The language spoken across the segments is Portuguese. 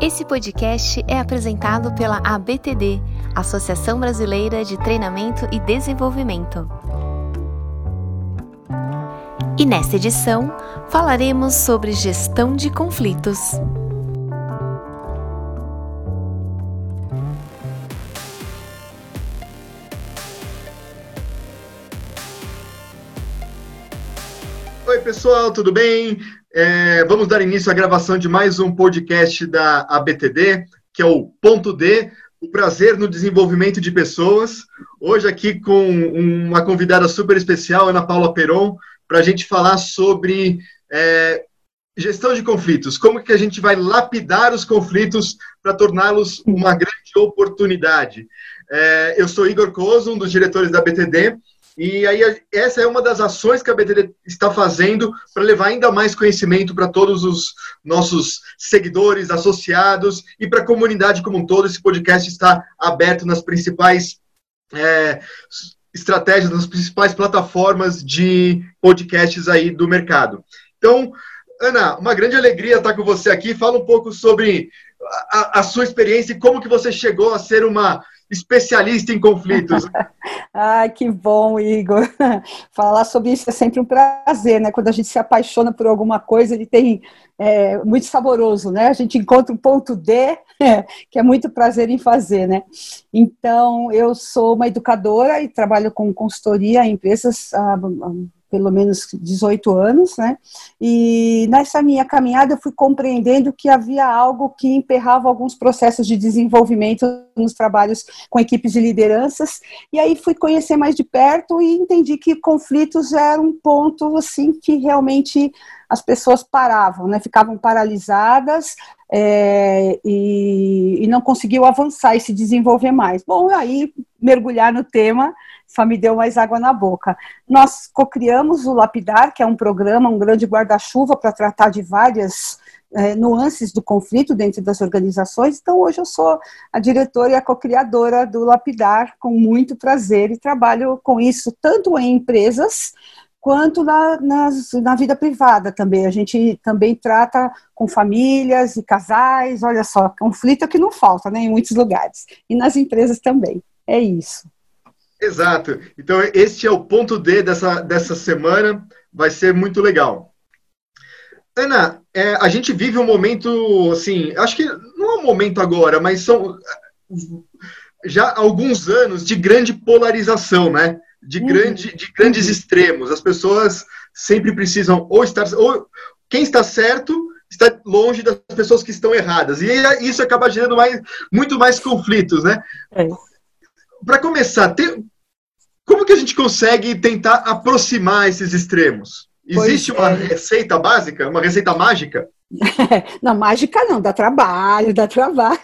Esse podcast é apresentado pela ABTD, Associação Brasileira de Treinamento e Desenvolvimento. E nesta edição, falaremos sobre gestão de conflitos. Oi, pessoal, tudo bem? É, vamos dar início à gravação de mais um podcast da ABTD, que é o Ponto D, o prazer no desenvolvimento de pessoas. Hoje aqui com uma convidada super especial, Ana Paula Peron, para a gente falar sobre é, gestão de conflitos. Como que a gente vai lapidar os conflitos para torná-los uma grande oportunidade. É, eu sou Igor Coso, um dos diretores da ABTD, e aí essa é uma das ações que a BTD está fazendo para levar ainda mais conhecimento para todos os nossos seguidores, associados e para a comunidade como um todo. Esse podcast está aberto nas principais é, estratégias, nas principais plataformas de podcasts aí do mercado. Então, Ana, uma grande alegria estar com você aqui. Fala um pouco sobre a, a sua experiência e como que você chegou a ser uma especialista em conflitos. Ai, que bom, Igor. Falar sobre isso é sempre um prazer, né? Quando a gente se apaixona por alguma coisa, ele tem é, muito saboroso, né? A gente encontra um ponto D, que é muito prazer em fazer, né? Então, eu sou uma educadora e trabalho com consultoria em empresas há pelo menos 18 anos, né? E nessa minha caminhada eu fui compreendendo que havia algo que emperrava alguns processos de desenvolvimento nos trabalhos com equipes de lideranças, e aí fui conhecer mais de perto e entendi que conflitos eram um ponto assim que realmente as pessoas paravam, né? Ficavam paralisadas, é, e, e, não conseguiu avançar e se desenvolver mais. Bom, aí mergulhar no tema só me deu mais água na boca. Nós cocriamos o Lapidar, que é um programa, um grande guarda-chuva para tratar de várias é, nuances do conflito dentro das organizações. Então, hoje eu sou a diretora e a co-criadora do Lapidar, com muito prazer, e trabalho com isso tanto em empresas quanto na, nas, na vida privada também. A gente também trata com famílias e casais, olha só, conflito é que não falta né, em muitos lugares. E nas empresas também. É isso. Exato. Então, este é o ponto D dessa, dessa semana. Vai ser muito legal. Ana, é, a gente vive um momento, assim, acho que não é um momento agora, mas são já alguns anos de grande polarização, né? De, uhum. grande, de grandes uhum. extremos. As pessoas sempre precisam ou estar. Ou quem está certo está longe das pessoas que estão erradas. E isso acaba gerando mais, muito mais conflitos, né? É para começar, tem, como que a gente consegue tentar aproximar esses extremos? Existe pois uma é. receita básica, uma receita mágica? não, mágica não, dá trabalho, dá trabalho.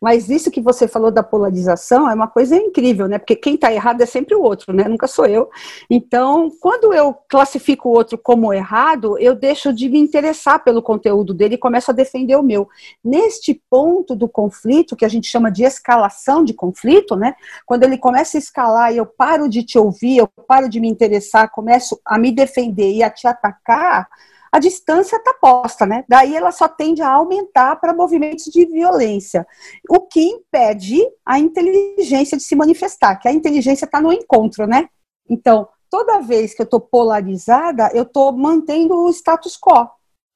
Mas isso que você falou da polarização é uma coisa incrível, né? Porque quem está errado é sempre o outro, né? Nunca sou eu. Então, quando eu classifico o outro como errado, eu deixo de me interessar pelo conteúdo dele e começo a defender o meu. Neste ponto do conflito, que a gente chama de escalação de conflito, né? Quando ele começa a escalar e eu paro de te ouvir, eu paro de me interessar, começo a me defender e a te atacar a distância está posta, né? Daí ela só tende a aumentar para movimentos de violência, o que impede a inteligência de se manifestar, que a inteligência está no encontro, né? Então, toda vez que eu estou polarizada, eu estou mantendo o status quo,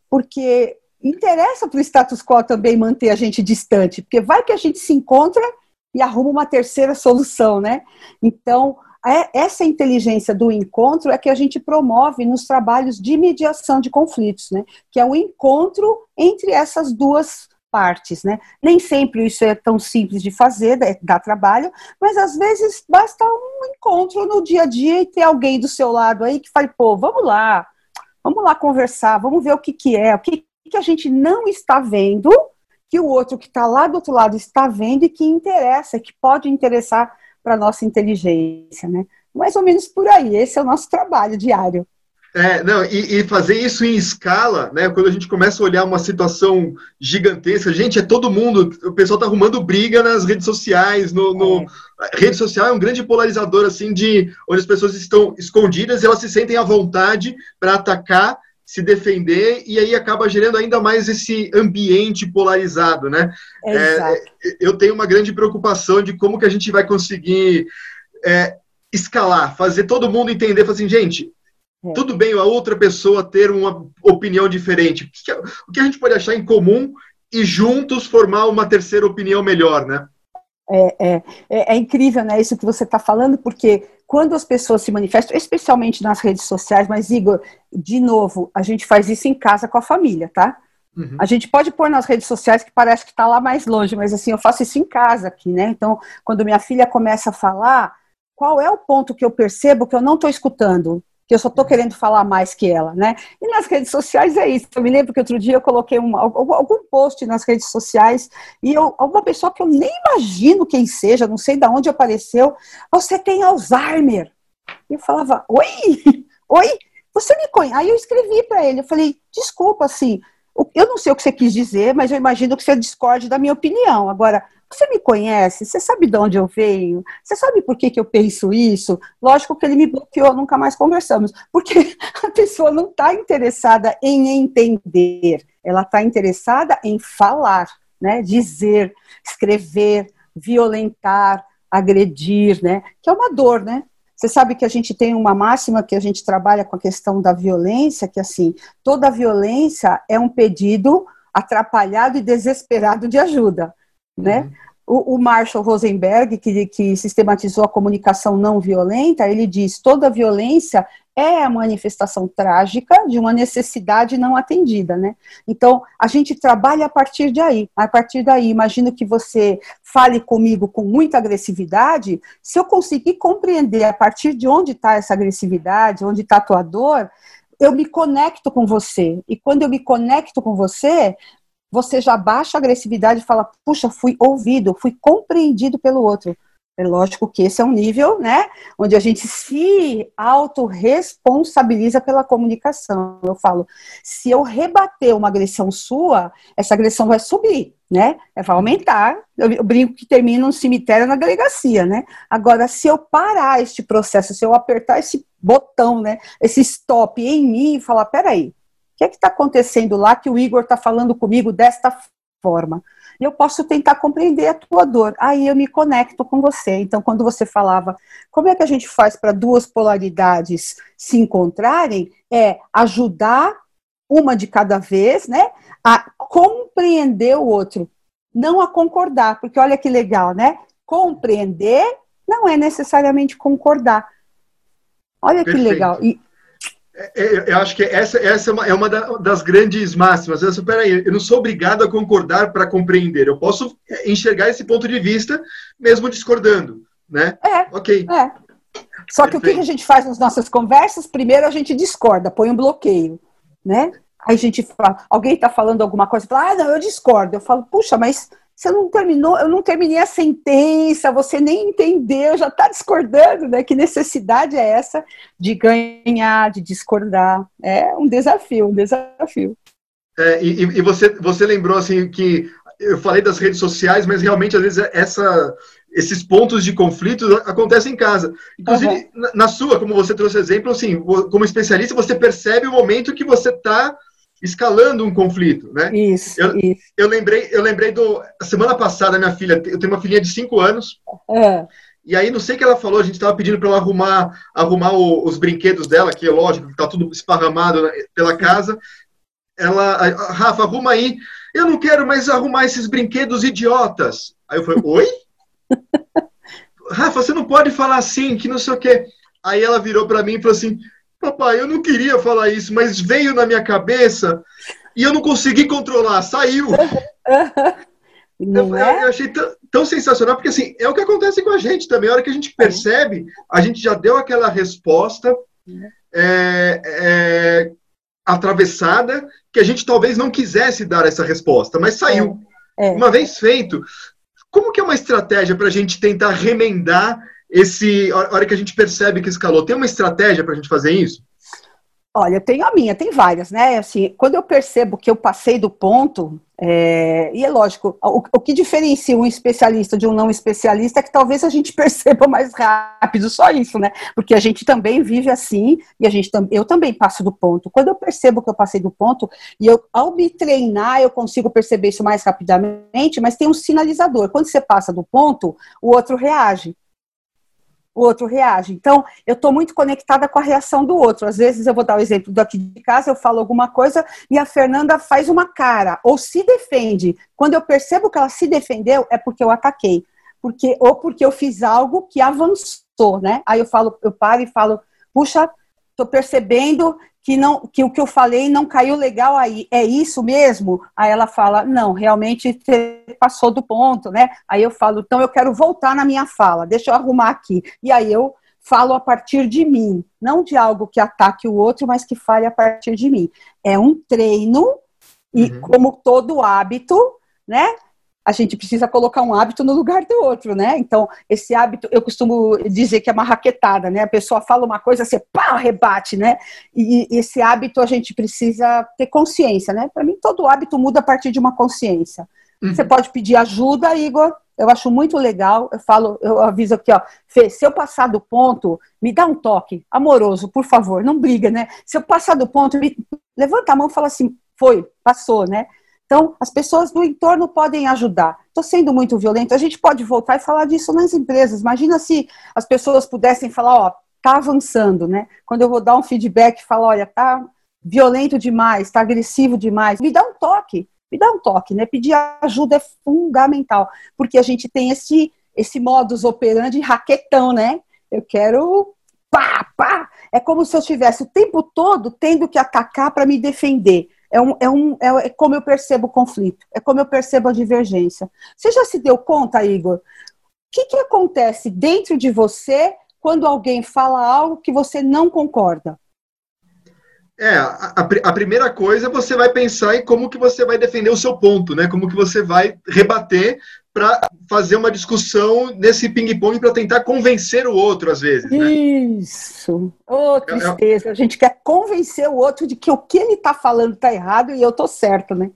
porque interessa para o status quo também manter a gente distante, porque vai que a gente se encontra e arruma uma terceira solução, né? Então, essa inteligência do encontro é que a gente promove nos trabalhos de mediação de conflitos, né? Que é o encontro entre essas duas partes, né? Nem sempre isso é tão simples de fazer, dá trabalho, mas às vezes basta um encontro no dia a dia e ter alguém do seu lado aí que fale, pô, vamos lá, vamos lá conversar, vamos ver o que, que é, o que, que a gente não está vendo, que o outro que está lá do outro lado está vendo e que interessa, que pode interessar para nossa inteligência, né? Mais ou menos por aí. Esse é o nosso trabalho diário. É, não, e, e, fazer isso em escala, né? Quando a gente começa a olhar uma situação gigantesca, gente, é todo mundo, o pessoal tá arrumando briga nas redes sociais, no, no é. rede social é um grande polarizador assim de onde as pessoas estão escondidas e elas se sentem à vontade para atacar se defender e aí acaba gerando ainda mais esse ambiente polarizado, né? É, eu tenho uma grande preocupação de como que a gente vai conseguir é, escalar, fazer todo mundo entender, fazer assim, gente, é. tudo bem a outra pessoa ter uma opinião diferente, o que a gente pode achar em comum e juntos formar uma terceira opinião melhor, né? É, é, é, é, incrível, né, isso que você está falando, porque quando as pessoas se manifestam, especialmente nas redes sociais, mas Igor, de novo, a gente faz isso em casa com a família, tá? Uhum. A gente pode pôr nas redes sociais que parece que está lá mais longe, mas assim, eu faço isso em casa aqui, né? Então, quando minha filha começa a falar, qual é o ponto que eu percebo que eu não estou escutando? Que eu só estou querendo falar mais que ela, né? E nas redes sociais é isso. Eu me lembro que outro dia eu coloquei um, algum post nas redes sociais e eu, alguma pessoa que eu nem imagino quem seja, não sei de onde apareceu, você tem Alzheimer. E eu falava, oi, oi, você me conhece? Aí eu escrevi para ele, eu falei, desculpa, assim, eu não sei o que você quis dizer, mas eu imagino que você discorde da minha opinião. Agora, você me conhece? Você sabe de onde eu venho? Você sabe por que, que eu penso isso? Lógico que ele me bloqueou, nunca mais conversamos. Porque a pessoa não está interessada em entender, ela está interessada em falar, né? dizer, escrever, violentar, agredir, né? que é uma dor, né? Você sabe que a gente tem uma máxima que a gente trabalha com a questão da violência, que assim, toda violência é um pedido atrapalhado e desesperado de ajuda né? Uhum. O, o, Marshall Rosenberg, que, que sistematizou a comunicação não violenta, ele diz: toda violência é a manifestação trágica de uma necessidade não atendida, né? Então, a gente trabalha a partir de aí. A partir daí, imagino que você fale comigo com muita agressividade. Se eu conseguir compreender a partir de onde está essa agressividade, onde está a tua dor, eu me conecto com você. E quando eu me conecto com você, você já baixa a agressividade e fala, puxa, fui ouvido, fui compreendido pelo outro. É lógico que esse é um nível, né, onde a gente se autorresponsabiliza pela comunicação. Eu falo, se eu rebater uma agressão sua, essa agressão vai subir, né, vai aumentar. Eu brinco que termina um cemitério na delegacia, né. Agora, se eu parar este processo, se eu apertar esse botão, né, esse stop em mim e falar, peraí, que é está acontecendo lá que o Igor está falando comigo desta forma? E eu posso tentar compreender a tua dor. Aí eu me conecto com você. Então, quando você falava, como é que a gente faz para duas polaridades se encontrarem? É ajudar uma de cada vez, né? A compreender o outro, não a concordar, porque olha que legal, né? Compreender não é necessariamente concordar. Olha Perfeito. que legal. E, eu acho que essa, essa é uma, é uma das grandes máximas. Eu, peraí, eu não sou obrigado a concordar para compreender. Eu posso enxergar esse ponto de vista mesmo discordando, né? É. Ok. É. Só que o que a gente faz nas nossas conversas? Primeiro a gente discorda, põe um bloqueio, né? Aí a gente fala, alguém está falando alguma coisa, fala, ah, não, eu discordo. Eu falo, puxa, mas você não terminou, eu não terminei a sentença, você nem entendeu, já está discordando, né? Que necessidade é essa de ganhar, de discordar? É um desafio, um desafio. É, e, e você, você lembrou assim que eu falei das redes sociais, mas realmente às vezes essa, esses pontos de conflito acontecem em casa. Inclusive, uhum. na, na, sua, como você trouxe exemplo, assim, como especialista, você percebe o momento que você está escalando um conflito, né? Isso, eu, isso. Eu lembrei, eu lembrei do semana passada minha filha, eu tenho uma filhinha de 5 anos. É. E aí não sei o que ela falou, a gente estava pedindo para ela arrumar, arrumar o, os brinquedos dela, que é lógico, está tudo esparramado pela casa. Ela, Rafa, arruma aí. Eu não quero mais arrumar esses brinquedos idiotas. Aí eu falei, oi? Rafa, você não pode falar assim, que não sei o quê. Aí ela virou para mim e falou assim: Papai, eu não queria falar isso, mas veio na minha cabeça e eu não consegui controlar, saiu. Não eu, é? eu achei tão, sensacional, porque assim, é o que acontece com a gente também. A hora que a gente percebe, a gente já deu aquela resposta é, é, atravessada que a gente talvez não quisesse dar essa resposta, mas saiu. É. é. Uma vez feito, como que é uma estratégia para a gente tentar remendar esse, a hora que a gente percebe que escalou, tem uma estratégia para a gente fazer isso? Olha, tenho a minha, tem várias, né? Assim, quando eu percebo que eu passei do ponto, é, e é lógico, o, o, que diferencia um especialista de um não especialista é que talvez a gente perceba mais rápido, só isso, né? Porque a gente também vive assim, e a gente eu também passo do ponto. Quando eu percebo que eu passei do ponto, e eu, ao me treinar, eu consigo perceber isso mais rapidamente, mas tem um sinalizador. Quando você passa do ponto, o outro reage o outro reage. Então, eu estou muito conectada com a reação do outro. Às vezes, eu vou dar o exemplo daqui de casa, eu falo alguma coisa e a Fernanda faz uma cara ou se defende. Quando eu percebo que ela se defendeu, é porque eu ataquei. Porque, ou porque eu fiz algo que avançou, né? Aí eu falo, eu paro e falo, puxa, estou percebendo que, não, que o que eu falei não caiu legal aí, é isso mesmo? Aí ela fala, não, realmente passou do ponto, né? Aí eu falo, então eu quero voltar na minha fala, deixa eu arrumar aqui. E aí eu falo a partir de mim, não de algo que ataque o outro, mas que fale a partir de mim. É um treino, e uhum. como todo hábito, né? A gente precisa colocar um hábito no lugar do outro, né? Então, esse hábito, eu costumo dizer que é uma raquetada, né? A pessoa fala uma coisa, você pá, rebate, né? E, esse hábito a gente precisa ter consciência, né? Para mim, todo hábito muda a partir de uma consciência. Uhum. Você pode pedir ajuda, Igor. Eu acho muito legal. Eu falo, eu aviso aqui, ó, Fê, se eu passar do ponto, me dá um toque amoroso, por favor, não briga, né? Se eu passar do ponto, me... levanta a mão e fala assim, foi, passou, né? Então, as pessoas do entorno podem ajudar. Estou sendo muito violento. A gente pode voltar e falar disso nas empresas. Imagina se as pessoas pudessem falar, ó, tá avançando, né? Quando eu vou dar um feedback, falar, olha, tá violento demais, tá agressivo demais, me dá um toque, me dá um toque, né? Pedir ajuda é fundamental, porque a gente tem esse esse modus operandi raquetão, né? Eu quero pá, pá. É como se eu estivesse o tempo todo tendo que atacar para me defender. É, um, é, um, é, é como eu percebo o conflito, é como eu percebo a divergência. Você já se deu conta, Igor? O que, que acontece dentro de você quando alguém fala algo que você não concorda? É, a, a, primeira coisa você vai pensar em como que você vai defender o seu ponto, né? Como que você vai rebater para fazer uma discussão nesse ping-pong para tentar convencer o outro, às vezes. Né? Isso. Ô, oh, tristeza. A gente quer convencer o outro de que o que ele está falando está errado e eu estou certo, né?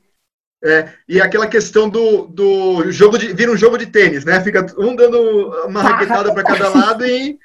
É, e aquela questão do, do jogo de. vira um jogo de tênis, né? Fica um dando uma raquetada para cada lado e,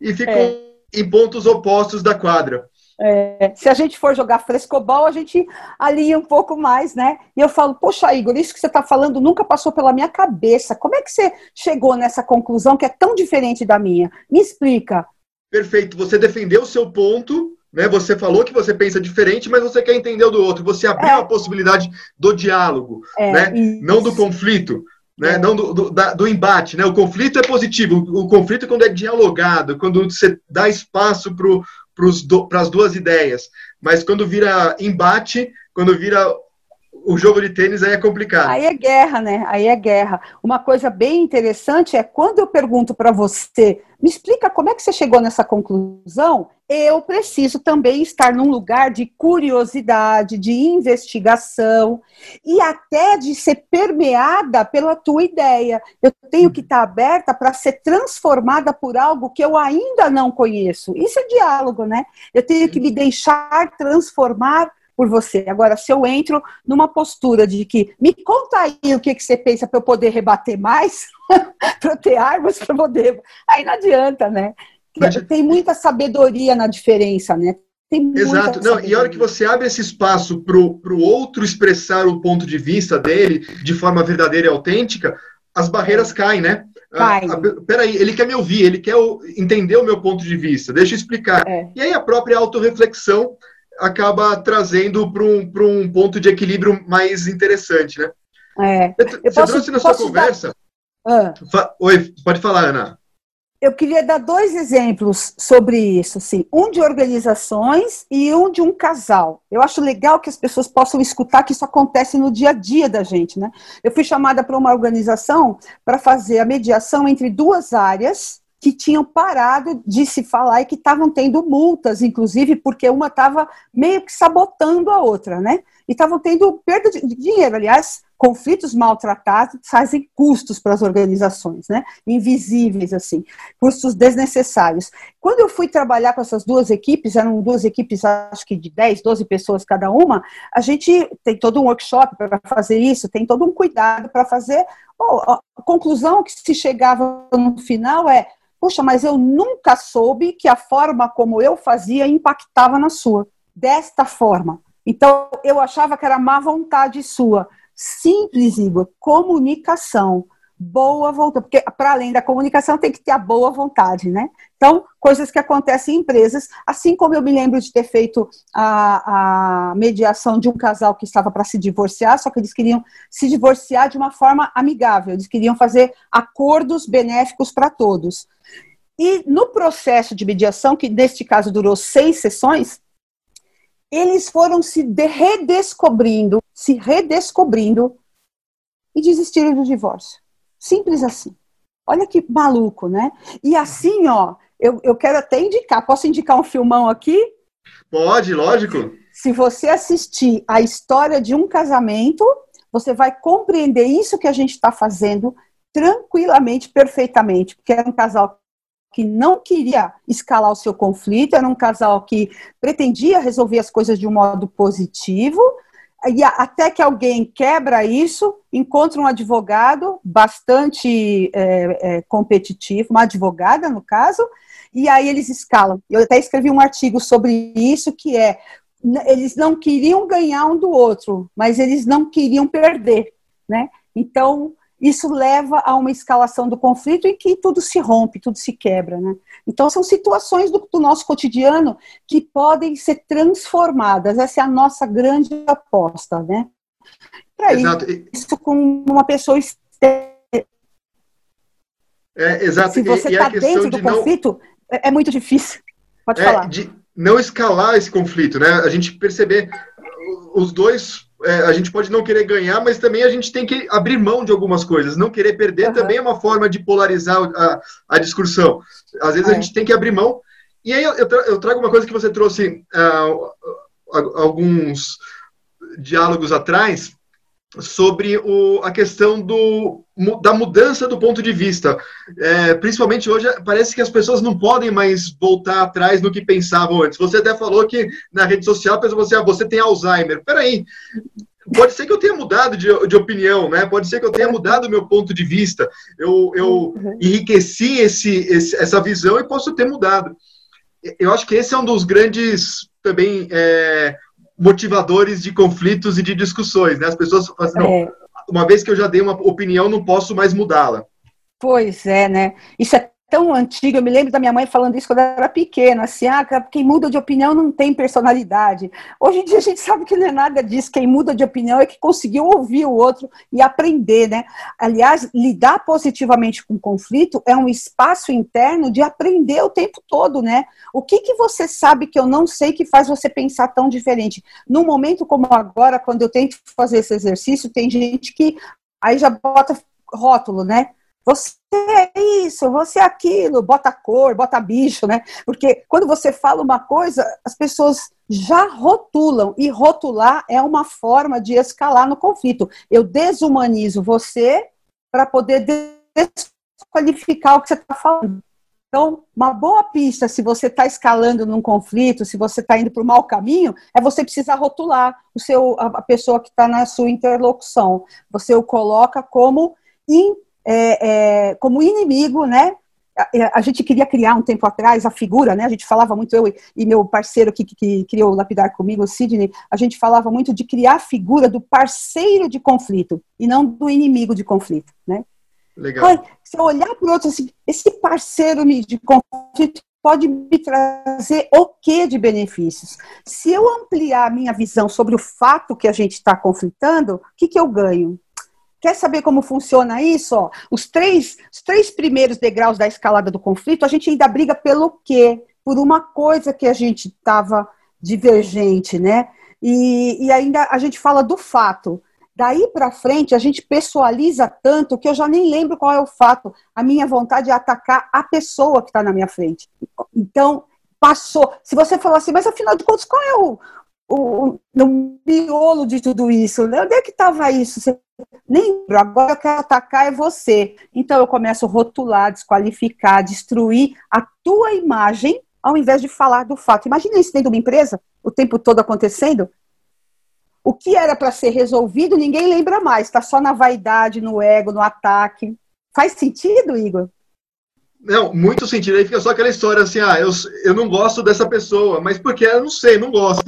e ficam é. em pontos opostos da quadra. É, se a gente for jogar frescobol, a gente alinha um pouco mais, né? E eu falo, poxa, Igor, isso que você está falando nunca passou pela minha cabeça. Como é que você chegou nessa conclusão que é tão diferente da minha? Me explica. Perfeito. Você defendeu o seu ponto, né? Você falou que você pensa diferente, mas você quer entender o do outro. Você abriu é. a possibilidade do diálogo, é, né? Não do conflito. Né? É. Não do, do, da, do, embate, né? O conflito é positivo. O, o conflito é quando é dialogado, quando você dá espaço para para as duas ideias. Mas quando vira embate, quando vira o jogo de tênis, aí é complicado. Aí é guerra, né? Aí é guerra. Uma coisa bem interessante é quando eu pergunto para você, me explica como é que você chegou nessa conclusão, eu preciso também estar num lugar de curiosidade, de investigação e até de ser permeada pela tua ideia. Eu tenho que estar aberta para ser transformada por algo que eu ainda não conheço. Isso é diálogo, né? Eu tenho que me deixar transformar por você. Agora, se eu entro numa postura de que me conta aí o que, que você pensa para eu poder rebater mais, para eu ter armas para poder. Aí não adianta, né? Mas... Tem muita sabedoria na diferença, né? Exato. Não, e a hora que você abre esse espaço para o outro expressar o ponto de vista dele de forma verdadeira e autêntica, as barreiras caem, né? Cai. Ah, peraí, ele quer me ouvir, ele quer entender o meu ponto de vista, deixa eu explicar. É. E aí a própria autorreflexão acaba trazendo para um, um ponto de equilíbrio mais interessante, né? É. Você posso, trouxe na sua conversa. Dar... Ah. Oi, pode falar, Ana. Eu queria dar dois exemplos sobre isso, assim, um de organizações e um de um casal. Eu acho legal que as pessoas possam escutar que isso acontece no dia a dia da gente, né? Eu fui chamada para uma organização para fazer a mediação entre duas áreas que tinham parado de se falar e que estavam tendo multas, inclusive, porque uma estava meio que sabotando a outra, né? E estavam tendo perda de dinheiro. Aliás, conflitos maltratados trazem custos para as organizações, né? Invisíveis, assim, custos desnecessários. Quando eu fui trabalhar com essas duas equipes, eram duas equipes, acho que de 10, 12 pessoas cada uma, a gente tem todo um workshop para fazer isso, tem todo um cuidado para fazer. Oh, a conclusão que se chegava no final é: puxa, mas eu nunca soube que a forma como eu fazia impactava na sua, desta forma. Então, eu achava que era má vontade sua. Simples, Igor, comunicação, boa vontade, porque para além da comunicação tem que ter a boa vontade, né? Então, coisas que acontecem em empresas, assim como eu me lembro de ter feito a, a mediação de um casal que estava para se divorciar, só que eles queriam se divorciar de uma forma amigável, eles queriam fazer acordos benéficos para todos. E no processo de mediação, que neste caso durou seis sessões, eles foram se redescobrindo, se redescobrindo e desistiram do divórcio. Simples assim. Olha que maluco, né? E assim, ó, eu, eu quero até indicar, posso indicar um filmão aqui? Pode, lógico. Se você assistir a história de um casamento, você vai compreender isso que a gente está fazendo tranquilamente, perfeitamente, porque é um casal que não queria escalar o seu conflito, era um casal que pretendia resolver as coisas de um modo positivo, e até que alguém quebra isso, encontra um advogado bastante é, é, competitivo, uma advogada no caso, e aí eles escalam. Eu até escrevi um artigo sobre isso, que é eles não queriam ganhar um do outro, mas eles não queriam perder, né? Então isso leva a uma escalação do conflito em que tudo se rompe, tudo se quebra. Né? Então, são situações do, do nosso cotidiano que podem ser transformadas. Essa é a nossa grande aposta. Né? Para isso, com uma pessoa é, exato. Se você está dentro do conflito, não... é, muito difícil. Pode é, falar. De não escalar esse conflito, né? A gente perceber os dois é, a gente pode não querer ganhar, mas também a gente tem que abrir mão de algumas coisas. Não querer perder uhum. também é uma forma de polarizar a, a discussão. Às vezes é. a gente tem que abrir mão. E aí eu, eu trago uma coisa que você trouxe uh, alguns diálogos atrás sobre o, a questão do, da mudança do ponto de vista. É, principalmente hoje, parece que as pessoas não podem mais voltar atrás no que pensavam antes. Você até falou que na rede social, pessoa você, ah, você tem Alzheimer. Peraí, pode ser que eu tenha mudado de, de opinião, né? Pode ser que eu tenha mudado o meu ponto de vista. Eu, eu uhum. enriqueci esse, esse, essa visão e posso ter mudado. Eu acho que esse é um dos grandes também é, motivadores de conflitos e de discussões, né? As pessoas falam assim, não, é. uma vez que eu já dei uma opinião, não posso mais mudá-la. Pois é, né? Isso é tão antiga, eu me lembro da minha mãe falando isso quando eu era pequena, assim, ah, quem muda de opinião não tem personalidade. Hoje em dia a gente sabe que não é nada disso, quem muda de opinião é que conseguiu ouvir o outro e aprender, né? Aliás, lidar positivamente com conflito é um espaço interno de aprender o tempo todo, né? O que que você sabe que eu não sei que faz você pensar tão diferente? Num momento como agora, quando eu tento fazer esse exercício, tem gente que aí já bota rótulo, né? Você é isso, você é aquilo, bota cor, bota bicho, né? Porque quando você fala uma coisa, as pessoas já rotulam, e rotular é uma forma de escalar no conflito. Eu desumanizo você para poder desqualificar o que você está falando. Então, uma boa pista, se você está escalando num conflito, se você está indo para o mau caminho, é você precisar rotular o seu, a pessoa que está na sua interlocução. Você o coloca como in, é, é, como inimigo, né? A, a, gente queria criar um tempo atrás a figura, né? A gente falava muito, eu e, e meu parceiro que, que, que, criou o Lapidar comigo, o Sidney, a gente falava muito de criar a figura do parceiro de conflito e não do inimigo de conflito, né? Legal. Se eu olhar para o outro, assim, esse parceiro de conflito pode me trazer o que de benefícios? Se eu ampliar a minha visão sobre o fato que a gente está conflitando, o que, que eu ganho? Quer saber como funciona isso? Ó, os, três, os três primeiros degraus da escalada do conflito, a gente ainda briga pelo quê? Por uma coisa que a gente estava divergente, né? E, e ainda a gente fala do fato. Daí para frente, a gente pessoaliza tanto que eu já nem lembro qual é o fato. A minha vontade é atacar a pessoa que está na minha frente. Então, passou. Se você falar assim, mas afinal de contas, qual é o, o, no miolo de tudo isso? Né? Onde é que estava isso? Você nem agora eu quero atacar é você. Então eu começo a rotular, desqualificar, destruir a tua imagem, ao invés de falar do fato. Imagina isso dentro de uma empresa, o tempo todo acontecendo. O que era para ser resolvido, ninguém lembra mais, está só na vaidade, no ego, no ataque. Faz sentido, Igor? Não, muito sentido. Aí fica só aquela história assim, ah, eu, eu não gosto dessa pessoa, mas porque eu não sei, não gosto.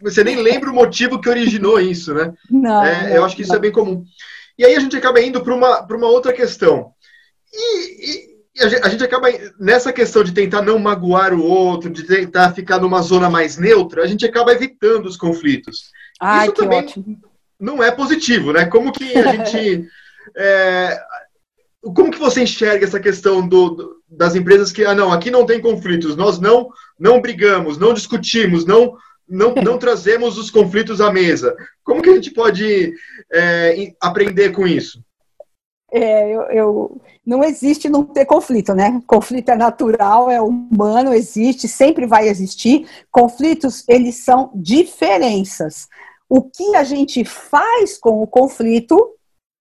Você nem lembra o motivo que originou isso, né? Não. É, eu acho que isso é bem comum. E aí a gente acaba indo para uma, uma outra questão. E, e, a, gente, a, gente, acaba nessa questão de tentar não magoar o outro, de tentar ficar numa zona mais neutra, a gente acaba evitando os conflitos. Ai, Isso também ótimo. não é positivo, né? Como que a gente. é, como que você enxerga essa questão do, do, das empresas que, ah, não, aqui não tem conflitos, nós não, não brigamos, não discutimos, não não, não trazemos os conflitos à mesa. Como que a gente pode é, aprender com isso? É, eu, eu, não existe não ter conflito, né? Conflito é natural, é humano, existe, sempre vai existir. Conflitos, eles são diferenças. O que a gente faz com o conflito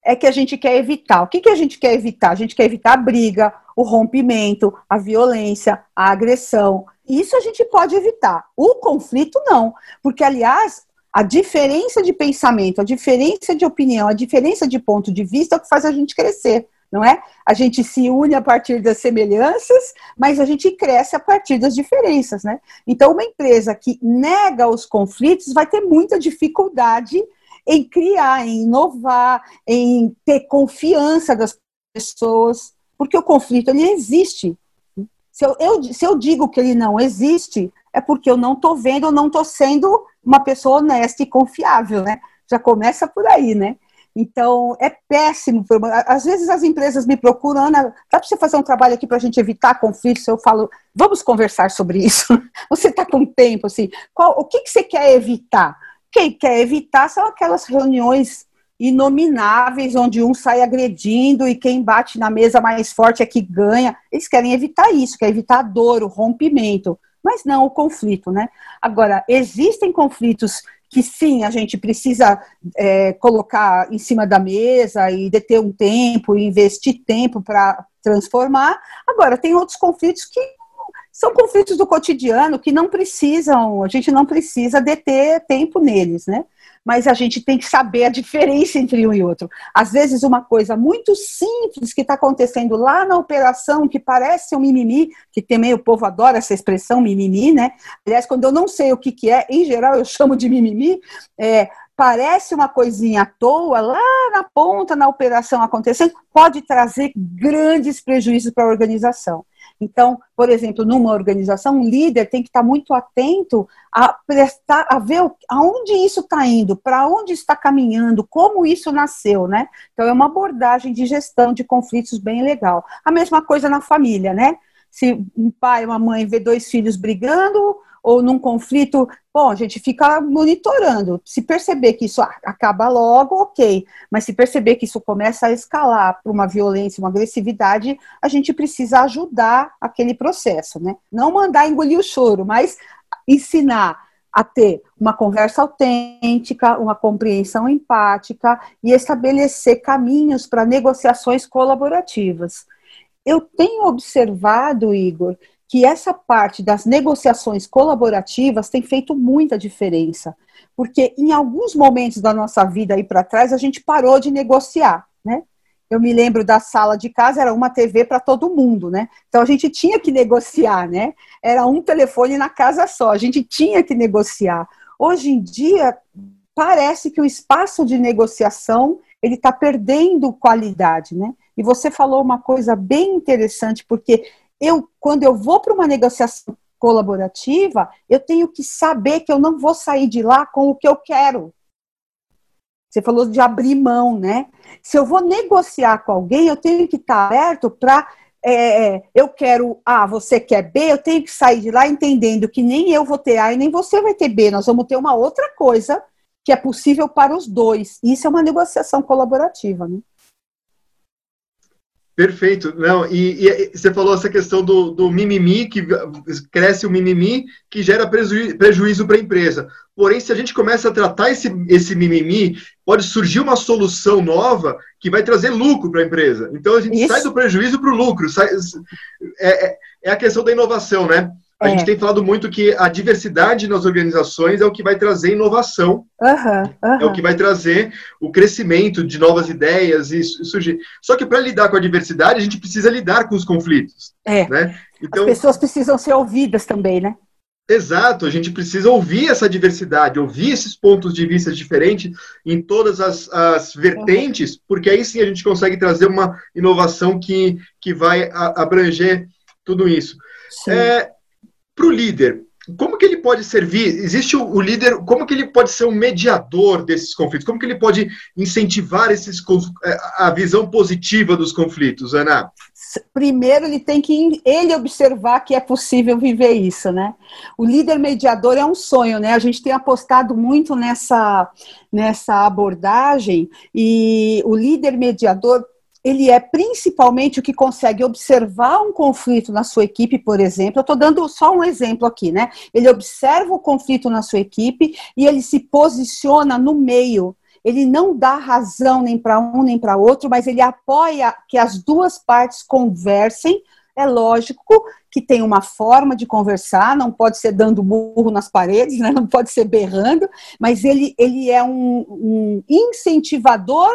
é que a gente quer evitar. O que, que a gente quer evitar? A gente quer evitar a briga, o rompimento, a violência, a agressão. Isso a gente pode evitar. O conflito, não. Porque, aliás, a diferença de pensamento, a diferença de opinião, a diferença de ponto de vista é o que faz a gente crescer, não é? A gente se une a partir das semelhanças, mas a gente cresce a partir das diferenças, né? Então, uma empresa que nega os conflitos vai ter muita dificuldade em criar, em inovar, em ter confiança das pessoas, porque o conflito ele existe. Se eu, eu, se eu digo que ele não existe, é porque eu não estou vendo, eu não estou sendo uma pessoa honesta e confiável, né? Já começa por aí, né? Então, é péssimo. Às vezes as empresas me procuram, Ana, dá para você fazer um trabalho aqui para a gente evitar conflitos? Eu falo, vamos conversar sobre isso. Você está com tempo, assim, qual, o que, que você quer evitar? Quem quer evitar são aquelas reuniões inomináveis, onde um sai agredindo e quem bate na mesa mais forte é que ganha. Eles querem evitar isso, querem evitar a dor, o rompimento, mas não o conflito, né? Agora, existem conflitos que sim, a gente precisa é, colocar em cima da mesa e deter um tempo, investir tempo para transformar. Agora, tem outros conflitos que são conflitos do cotidiano que não precisam, a gente não precisa deter tempo neles, né? Mas a gente tem que saber a diferença entre um e outro. Às vezes, uma coisa muito simples que está acontecendo lá na operação, que parece um mimimi, que também o povo adora essa expressão mimimi, né? Aliás, quando eu não sei o que, que é, em geral eu chamo de mimimi, é, parece uma coisinha à toa, lá na ponta, na operação acontecendo, pode trazer grandes prejuízos para a organização. Então, por exemplo, numa organização, um líder tem que estar muito atento a prestar, a ver aonde isso está indo, para onde está caminhando, como isso nasceu, né? Então, é uma abordagem de gestão de conflitos bem legal. A mesma coisa na família, né? Se um pai e uma mãe vê dois filhos brigando, ou num conflito, bom, a gente fica monitorando. Se perceber que isso acaba logo, ok. Mas se perceber que isso começa a escalar para uma violência, uma agressividade, a gente precisa ajudar aquele processo, né? Não mandar engolir o choro, mas ensinar a ter uma conversa autêntica, uma compreensão empática e estabelecer caminhos para negociações colaborativas. Eu tenho observado, Igor, que essa parte das negociações colaborativas tem feito muita diferença, porque em alguns momentos da nossa vida aí para trás a gente parou de negociar, né? Eu me lembro da sala de casa, era uma TV para todo mundo, né? Então a gente tinha que negociar, né? Era um telefone na casa só, a gente tinha que negociar. Hoje em dia, parece que o espaço de negociação ele está perdendo qualidade, né? E você falou uma coisa bem interessante, porque eu, quando eu vou para uma negociação colaborativa, eu tenho que saber que eu não vou sair de lá com o que eu quero. Você falou de abrir mão, né? Se eu vou negociar com alguém, eu tenho que estar aberto para. É, eu quero A, você quer B, eu tenho que sair de lá entendendo que nem eu vou ter A e nem você vai ter B. Nós vamos ter uma outra coisa que é possível para os dois. Isso é uma negociação colaborativa, né? Perfeito. Não, e, e, você falou essa questão do, do mimimi, que cresce o mimimi, que gera prejuízo, para a empresa. Porém, se a gente começa a tratar esse, esse mimimi, pode surgir uma solução nova que vai trazer lucro para a empresa. Então, a gente Isso. sai do prejuízo para o lucro. Sai, é, é, é a questão da inovação, né? A é. gente tem falado muito que a diversidade nas organizações é o que vai trazer inovação, uhum, uhum. é o que vai trazer o crescimento de novas ideias e surgir. Só que para lidar com a diversidade, a gente precisa lidar com os conflitos. É. Né? Então, As pessoas precisam ser ouvidas também, né? Exato, a gente precisa ouvir essa diversidade, ouvir esses pontos de vista diferentes em todas as, as vertentes, porque aí sim a gente consegue trazer uma inovação que, que vai abranger tudo isso. É, para o líder, como que ele pode servir? Existe o, o, líder, como que ele pode ser um mediador desses conflitos? Como que ele pode incentivar esses, é, a visão positiva dos conflitos, Ana? Primeiro, ele tem que ele observar que é possível viver isso, né? O líder mediador é um sonho, né? A gente tem apostado muito nessa, nessa abordagem e o líder mediador ele é principalmente o que consegue observar um conflito na sua equipe, por exemplo. Eu estou dando só um exemplo aqui, né? Ele observa o conflito na sua equipe e ele se posiciona no meio. Ele não dá razão nem para um nem para outro, mas ele apoia que as duas partes conversem. É lógico que tem uma forma de conversar, não pode ser dando burro nas paredes, né? não pode ser berrando, mas ele, ele é um, um incentivador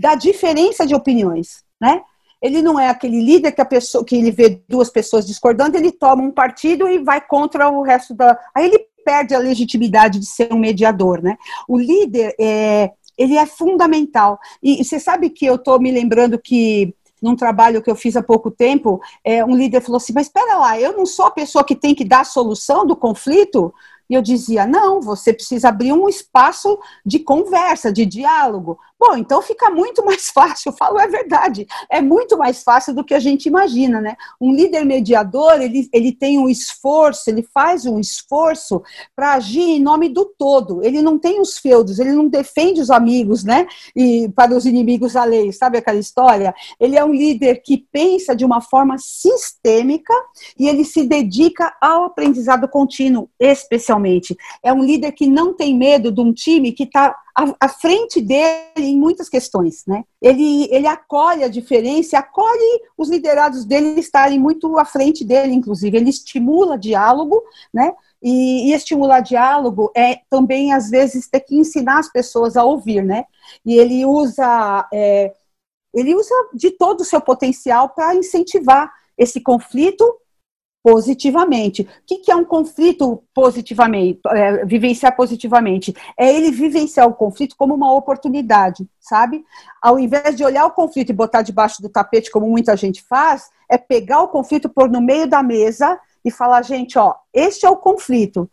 da diferença de opiniões, né? Ele não é aquele líder que a pessoa que ele vê duas pessoas discordando, ele toma um partido e vai contra o resto da. Aí ele perde a legitimidade de ser um mediador, né? O líder é, ele é fundamental. E, você sabe que eu estou me lembrando que num trabalho que eu fiz há pouco tempo, é, um líder falou assim: mas espera lá, eu não sou a pessoa que tem que dar a solução do conflito. E eu dizia: não, você precisa abrir um espaço de conversa, de diálogo. Bom, então fica muito mais fácil. Eu falo, é verdade, é muito mais fácil do que a gente imagina, né? Um líder mediador, ele, ele tem um esforço, ele faz um esforço para agir em nome do todo. Ele não tem os feudos, ele não defende os amigos, né? E para os inimigos alheios, sabe aquela história? Ele é um líder que pensa de uma forma sistêmica e ele se dedica ao aprendizado contínuo, especialmente é um líder que não tem medo de um time que está à, frente dele em muitas questões, né? Ele, ele acolhe a diferença, acolhe os liderados dele estarem muito à frente dele, inclusive. Ele estimula diálogo, né? E, e, estimular diálogo é também, às vezes, ter que ensinar as pessoas a ouvir, né? E ele usa, é, ele usa de todo o seu potencial para incentivar esse conflito positivamente. O que, é um conflito positivamente, é, vivenciar positivamente? É ele vivenciar o conflito como uma oportunidade, sabe? Ao invés de olhar o conflito e botar debaixo do tapete, como muita gente faz, é pegar o conflito, pôr no meio da mesa e falar, gente, ó, este é o conflito.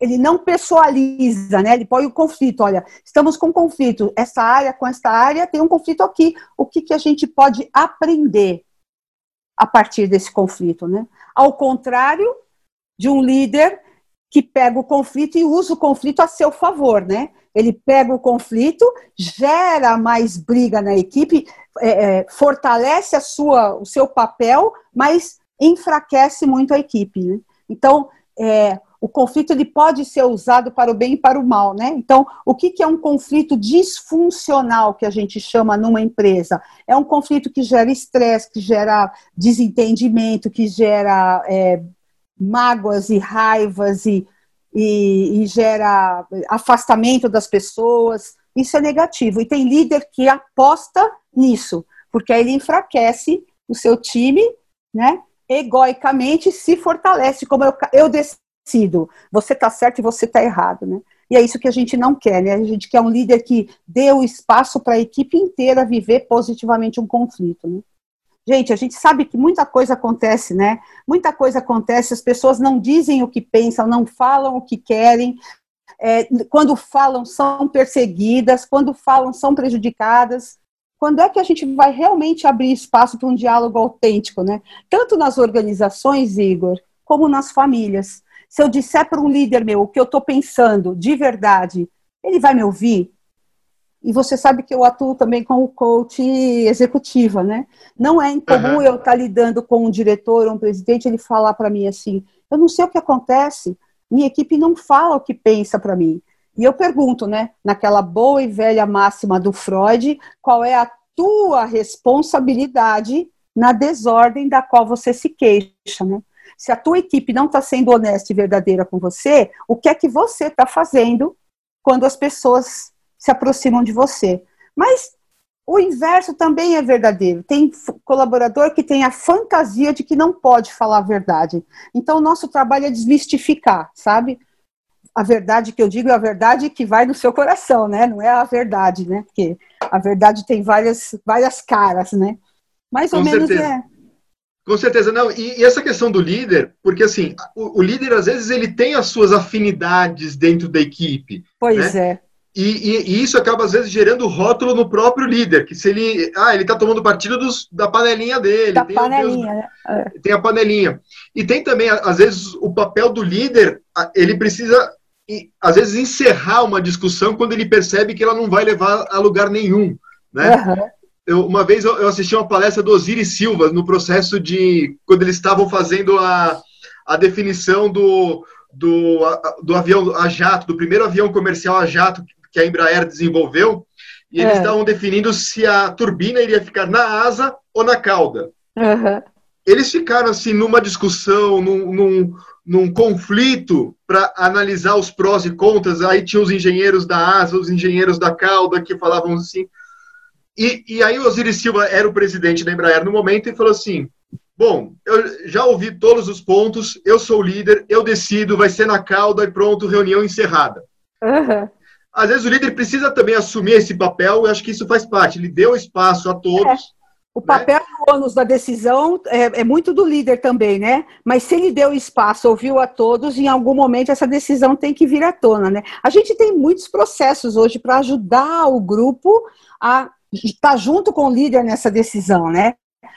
Ele não pessoaliza, né? Ele põe o conflito. Olha, estamos com conflito. Essa área com esta área tem um conflito aqui. O que, que a gente pode aprender a partir desse conflito, né? Ao contrário de um líder que pega o conflito e usa o conflito a seu favor, né? Ele pega o conflito, gera mais briga na equipe, é, é, fortalece a sua, o seu papel, mas enfraquece muito a equipe. Né? Então, é, o conflito ele pode ser usado para o bem e para o mal, né? Então, o que, que é um conflito disfuncional que a gente chama numa empresa? É um conflito que gera estresse, que gera desentendimento, que gera é, mágoas e raivas e, e, e gera afastamento das pessoas. Isso é negativo. E tem líder que aposta nisso, porque aí ele enfraquece o seu time, né? egoicamente se fortalece, como eu, eu sido você está certo e você está errado, né? E é isso que a gente não quer, né? A gente quer um líder que dê o espaço para a equipe inteira viver positivamente um conflito, né? Gente, a gente sabe que muita coisa acontece, né? Muita coisa acontece, as pessoas não dizem o que pensam, não falam o que querem, é, quando falam são perseguidas, quando falam são prejudicadas. Quando é que a gente vai realmente abrir espaço para um diálogo autêntico, né? Tanto nas organizações, Igor, como nas famílias. Se eu disser para um líder meu o que eu estou pensando de verdade, ele vai me ouvir? e você sabe que eu atuo também como coach executiva, né? Não é incomum uhum. eu estar lidando com um diretor ou um presidente, ele falar para mim assim: eu não sei o que acontece, minha equipe não fala o que pensa para mim. E eu pergunto, né, naquela boa e velha máxima do Freud, qual é a tua responsabilidade na desordem da qual você se queixa, né? Se a tua equipe não está sendo honesta e verdadeira com você, o que é que você está fazendo quando as pessoas se aproximam de você? Mas o inverso também é verdadeiro. Tem colaborador que tem a fantasia de que não pode falar a verdade. Então, o nosso trabalho é desmistificar, sabe? A verdade que eu digo é a verdade que vai no seu coração, né? Não é a verdade, né? Porque a verdade tem várias, várias caras, né? Mais ou Com menos certeza. é. Com certeza, não. E, e, essa questão do líder, porque assim, o, o, líder às vezes ele tem as suas afinidades dentro da equipe. Pois né? é. E, e, e, isso acaba às vezes gerando rótulo no próprio líder, que se ele, ah, ele está tomando partido dos, da panelinha dele. Da tem, panelinha, né? é. tem a panelinha. E tem também, às vezes, o papel do líder, ele precisa, às vezes, encerrar uma discussão quando ele percebe que ela não vai levar a lugar nenhum, né? Uhum eu, uma vez eu, assisti uma palestra do Osiris Silva no processo de quando eles estavam fazendo a, a definição do, do, do avião a jato, do primeiro avião comercial a jato que a Embraer desenvolveu, e eles é. estavam definindo se a turbina iria ficar na asa ou na cauda. Uhum. Eles ficaram assim numa discussão, num, num, num conflito para analisar os prós e contras. Aí tinha os engenheiros da asa, os engenheiros da cauda que falavam assim: e, e aí o Osiris Silva era o presidente da Embraer no momento e falou assim: Bom, eu já ouvi todos os pontos, eu sou o líder, eu decido, vai ser na cauda e pronto, reunião encerrada. Uhum. Às vezes o líder precisa também assumir esse papel, eu acho que isso faz parte. Ele deu espaço a todos. É. O papel né? e o ônus da decisão é, é, muito do líder também, né? Mas se ele deu espaço, ouviu a todos, em algum momento essa decisão tem que vir à tona, né? A gente tem muitos processos hoje para ajudar o grupo a está junto com o líder nessa decisão, né?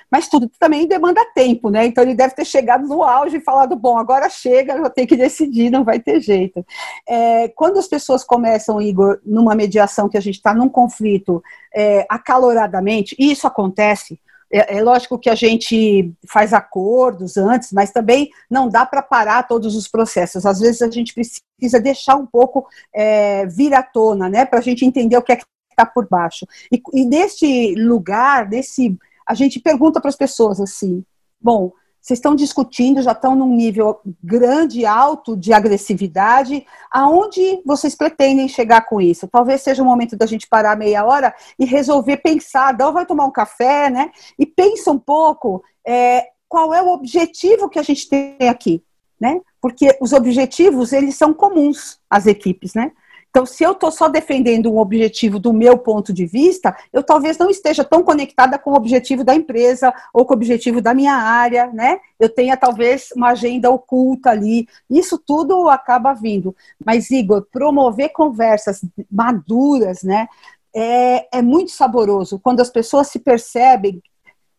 Mas tudo também demanda tempo, né? Então ele deve ter chegado no auge e falado: bom, agora chega, eu tenho que decidir, não vai ter jeito. É, quando as pessoas começam, Igor, numa mediação que a gente está num conflito é, acaloradamente, e isso acontece, é, é, lógico que a gente faz acordos antes, mas também não dá para parar todos os processos. Às vezes a gente precisa deixar um pouco é, vir à tona, né, para a gente entender o que é que está por baixo. E, e neste lugar, nesse, a gente pergunta para as pessoas assim: bom, vocês estão discutindo, já estão num nível grande, alto de agressividade. Aonde vocês pretendem chegar com isso? Talvez seja o momento da gente parar meia hora e resolver pensar. Dá vai tomar um café, né? E pensa um pouco é, qual é o objetivo que a gente tem aqui, né? Porque os objetivos eles são comuns às equipes, né? Então, se eu estou só defendendo um objetivo do meu ponto de vista, eu talvez não esteja tão conectada com o objetivo da empresa ou com o objetivo da minha área, né? Eu tenha talvez uma agenda oculta ali. Isso tudo acaba vindo. Mas, Igor, promover conversas maduras, né? É, é muito saboroso quando as pessoas se percebem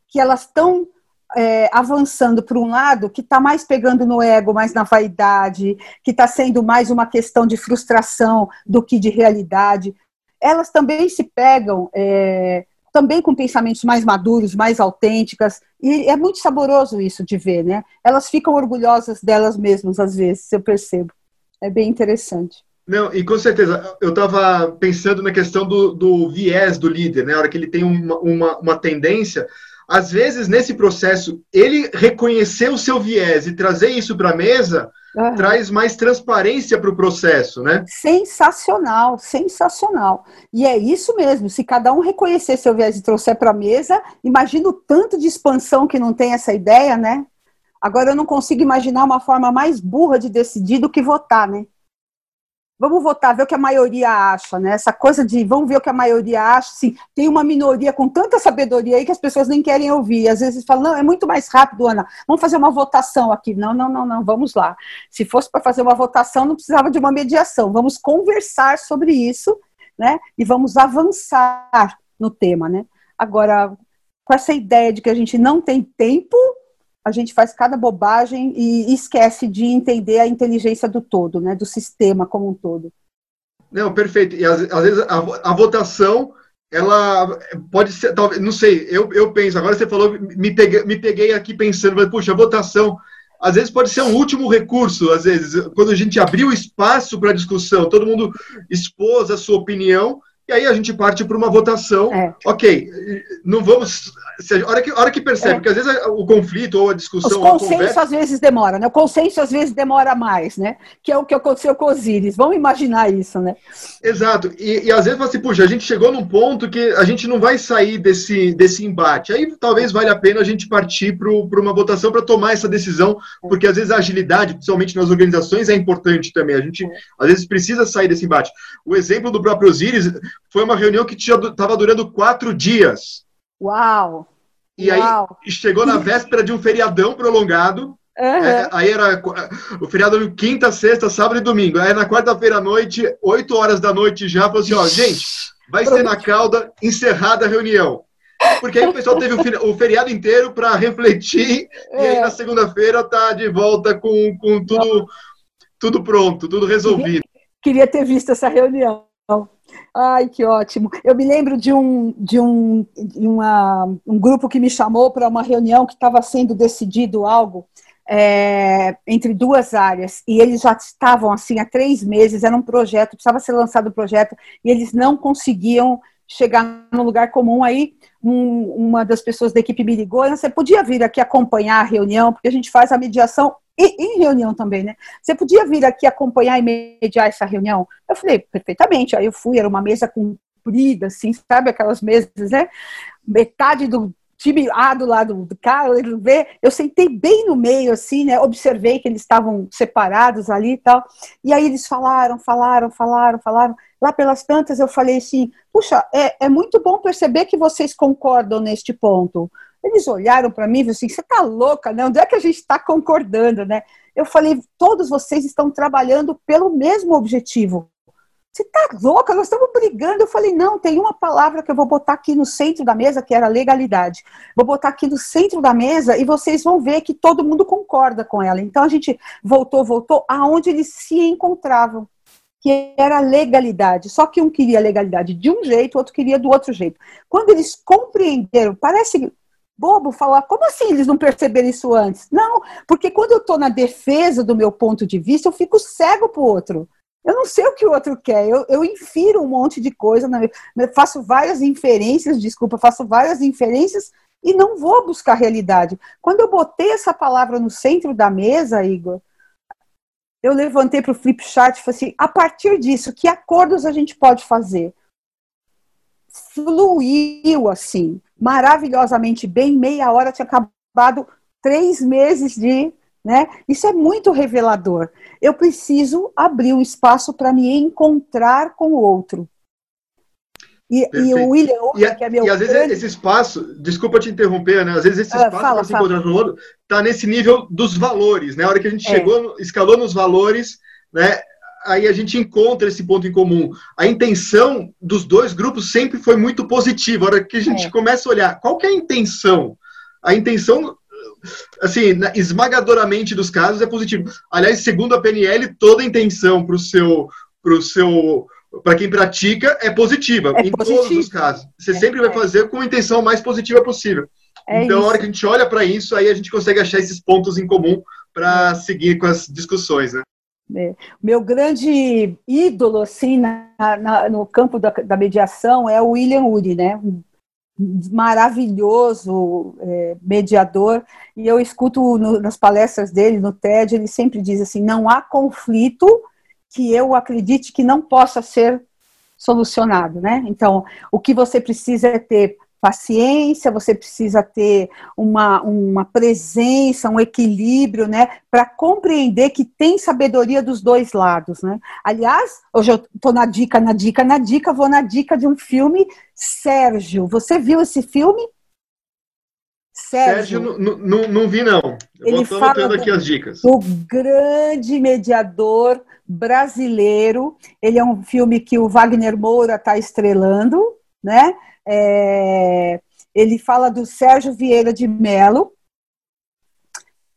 que elas estão é, avançando para um lado que está mais pegando no ego, mais na vaidade, que está sendo mais uma questão de frustração do que de realidade. Elas também se pegam é, também com pensamentos mais maduros, mais autênticas, e é muito saboroso isso de ver, né? Elas ficam orgulhosas delas mesmas, às vezes, eu percebo. É bem interessante. Não, e com certeza, eu estava pensando na questão do, do, viés do líder, né? A hora que ele tem uma, uma, uma tendência, às vezes, nesse processo, ele reconhecer o seu viés e trazer isso para a mesa uhum. traz mais transparência para o processo, né? Sensacional, sensacional. E é isso mesmo. Se cada um reconhecer seu viés e trouxer para a mesa, imagina o tanto de expansão que não tem essa ideia, né? Agora eu não consigo imaginar uma forma mais burra de decidir do que votar, né? Vamos votar, ver o que a maioria acha, né? Essa coisa de vamos ver o que a maioria acha, assim, tem uma minoria com tanta sabedoria aí que as pessoas nem querem ouvir. Às vezes falam, não, é muito mais rápido, Ana, vamos fazer uma votação aqui. Não, não, não, não, vamos lá. Se fosse para fazer uma votação, não precisava de uma mediação. Vamos conversar sobre isso, né? E vamos avançar no tema, né? Agora, com essa ideia de que a gente não tem tempo, a gente faz cada bobagem e esquece de entender a inteligência do todo, né, do sistema como um todo. Não, perfeito. E às, às vezes a, a, votação, ela pode ser, talvez, não sei, eu, eu penso, agora você falou, me peguei, me peguei aqui pensando, mas, puxa, a votação, às vezes pode ser um último recurso, às vezes, quando a gente abriu espaço para discussão, todo mundo expôs a sua opinião, e aí a gente parte para uma votação. É. Ok, não vamos. A hora que, a hora que percebe, é. porque às vezes o conflito ou a discussão. O consenso conversa... às vezes demora, né? O consenso às vezes demora mais, né? Que é o que aconteceu com os íris. Vamos imaginar isso, né? Exato. E, e às vezes você, puxa, a gente chegou num ponto que a gente não vai sair desse, desse embate. Aí talvez valha a pena a gente partir para uma votação para tomar essa decisão, porque às vezes a agilidade, principalmente nas organizações, é importante também. A gente às vezes precisa sair desse embate. O exemplo do próprio Osiris foi uma reunião que estava durando quatro dias. Uau! E Uau. aí chegou na véspera de um feriadão prolongado. Uhum. É, aí era o feriado quinta, sexta, sábado e domingo. Aí na quarta-feira à noite, oito horas da noite já, falou assim: ó, gente, vai ser na cauda, encerrada a reunião. Porque aí o pessoal teve o, feriado inteiro para refletir é. e aí é. na segunda-feira tá de volta com, com tudo, tudo pronto, tudo resolvido. Queria ter visto essa reunião. Ai, que ótimo. Eu me lembro de um, de um, de uma, um grupo que me chamou para uma reunião que estava sendo decidido algo é, entre duas áreas, e eles já estavam assim há três meses, era um projeto, precisava ser lançado o projeto, e eles não conseguiam chegar no lugar comum. Aí um, uma das pessoas da equipe me ligou, você podia vir aqui acompanhar a reunião, porque a gente faz a mediação e em reunião também, né? Você podia vir aqui acompanhar e mediar essa reunião? Eu falei, perfeitamente. Aí eu fui, era uma mesa comprida, assim, sabe aquelas mesas, né? Metade do time A do lado do cara, ele vê, eu sentei bem no meio, assim, né? Observei que eles estavam separados ali e tal. E aí eles falaram, falaram, falaram, falaram. Lá pelas tantas eu falei assim, puxa, é, é muito bom perceber que vocês concordam neste ponto. Eles olharam para mim e assim: você está louca, né? Onde é que a gente está concordando, né? Eu falei: todos vocês estão trabalhando pelo mesmo objetivo. Você está louca? Nós estamos brigando. Eu falei: não, tem uma palavra que eu vou botar aqui no centro da mesa, que era legalidade. Vou botar aqui no centro da mesa e vocês vão ver que todo mundo concorda com ela. Então a gente voltou, voltou aonde eles se encontravam que era legalidade. Só que um queria legalidade de um jeito, o outro queria do outro jeito. Quando eles compreenderam, parece bobo falar, como assim eles não perceberam isso antes? Não, porque quando eu estou na defesa do meu ponto de vista, eu fico cego para o outro. Eu não sei o que o outro quer, eu, eu infiro um monte de coisa, faço várias inferências, desculpa, faço várias inferências e não vou buscar realidade. Quando eu botei essa palavra no centro da mesa, Igor, eu levantei para o flip chart e falei assim, a partir disso, que acordos a gente pode fazer? Fluiu assim maravilhosamente bem, meia hora tinha acabado três meses de. Né? Isso é muito revelador. Eu preciso abrir um espaço para me encontrar com o outro. E, e, o William Oka, que é meu. E às grande... vezes esse espaço, desculpa te interromper, né? Às vezes esse ah, espaço para se encontrar com o outro está nesse nível dos valores, né? A hora que a gente é. chegou, escalou nos valores, né? Aí a gente encontra esse ponto em comum. A intenção dos dois grupos sempre foi muito positiva. A hora que a gente é. começa a olhar, qual que é a intenção? A intenção, assim, esmagadoramente dos casos é positivo. Aliás, segundo a PNL, toda intenção para o seu, pro seu para quem pratica é positiva, é em positivo. todos os casos. Você é, sempre vai é. fazer com a intenção mais positiva possível. É então, isso. a hora que a gente olha para isso, aí a gente consegue achar esses pontos em comum para seguir com as discussões, né? É. Meu grande ídolo, assim, na, na, no campo da, da, mediação é o William Ury, né? Um maravilhoso é, mediador. E eu escuto no, nas palestras dele, no TED, ele sempre diz assim: não há conflito que eu acredite que não possa ser solucionado, né? Então, o que você precisa é ter paciência, você precisa ter uma, uma presença, um equilíbrio, né, para compreender que tem sabedoria dos dois lados, né. Aliás, hoje eu estou na dica, na dica, na dica, vou na dica de um filme, Sérgio. Você viu esse filme? Sérgio, Sérgio não, não vi não. Eu Ele anotando aqui as dicas. O grande mediador brasileiro. Ele é um filme que o Wagner Moura está estrelando, né? É, ele fala do Sérgio Vieira de Mello,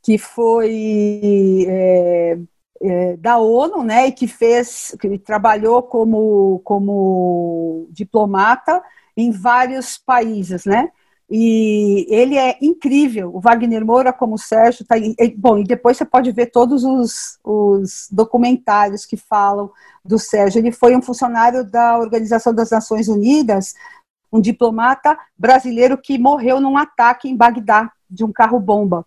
que foi. É, é, da ONU, né, e que fez, que trabalhou como, como diplomata em vários países, né, e ele é incrível. O Wagner Moura, como o Sérgio, tá, bom, e depois você pode ver todos os, os documentários que falam do Sérgio. Ele foi um funcionário da Organização das Nações Unidas, um diplomata brasileiro que morreu num ataque em Bagdá de um carro-bomba.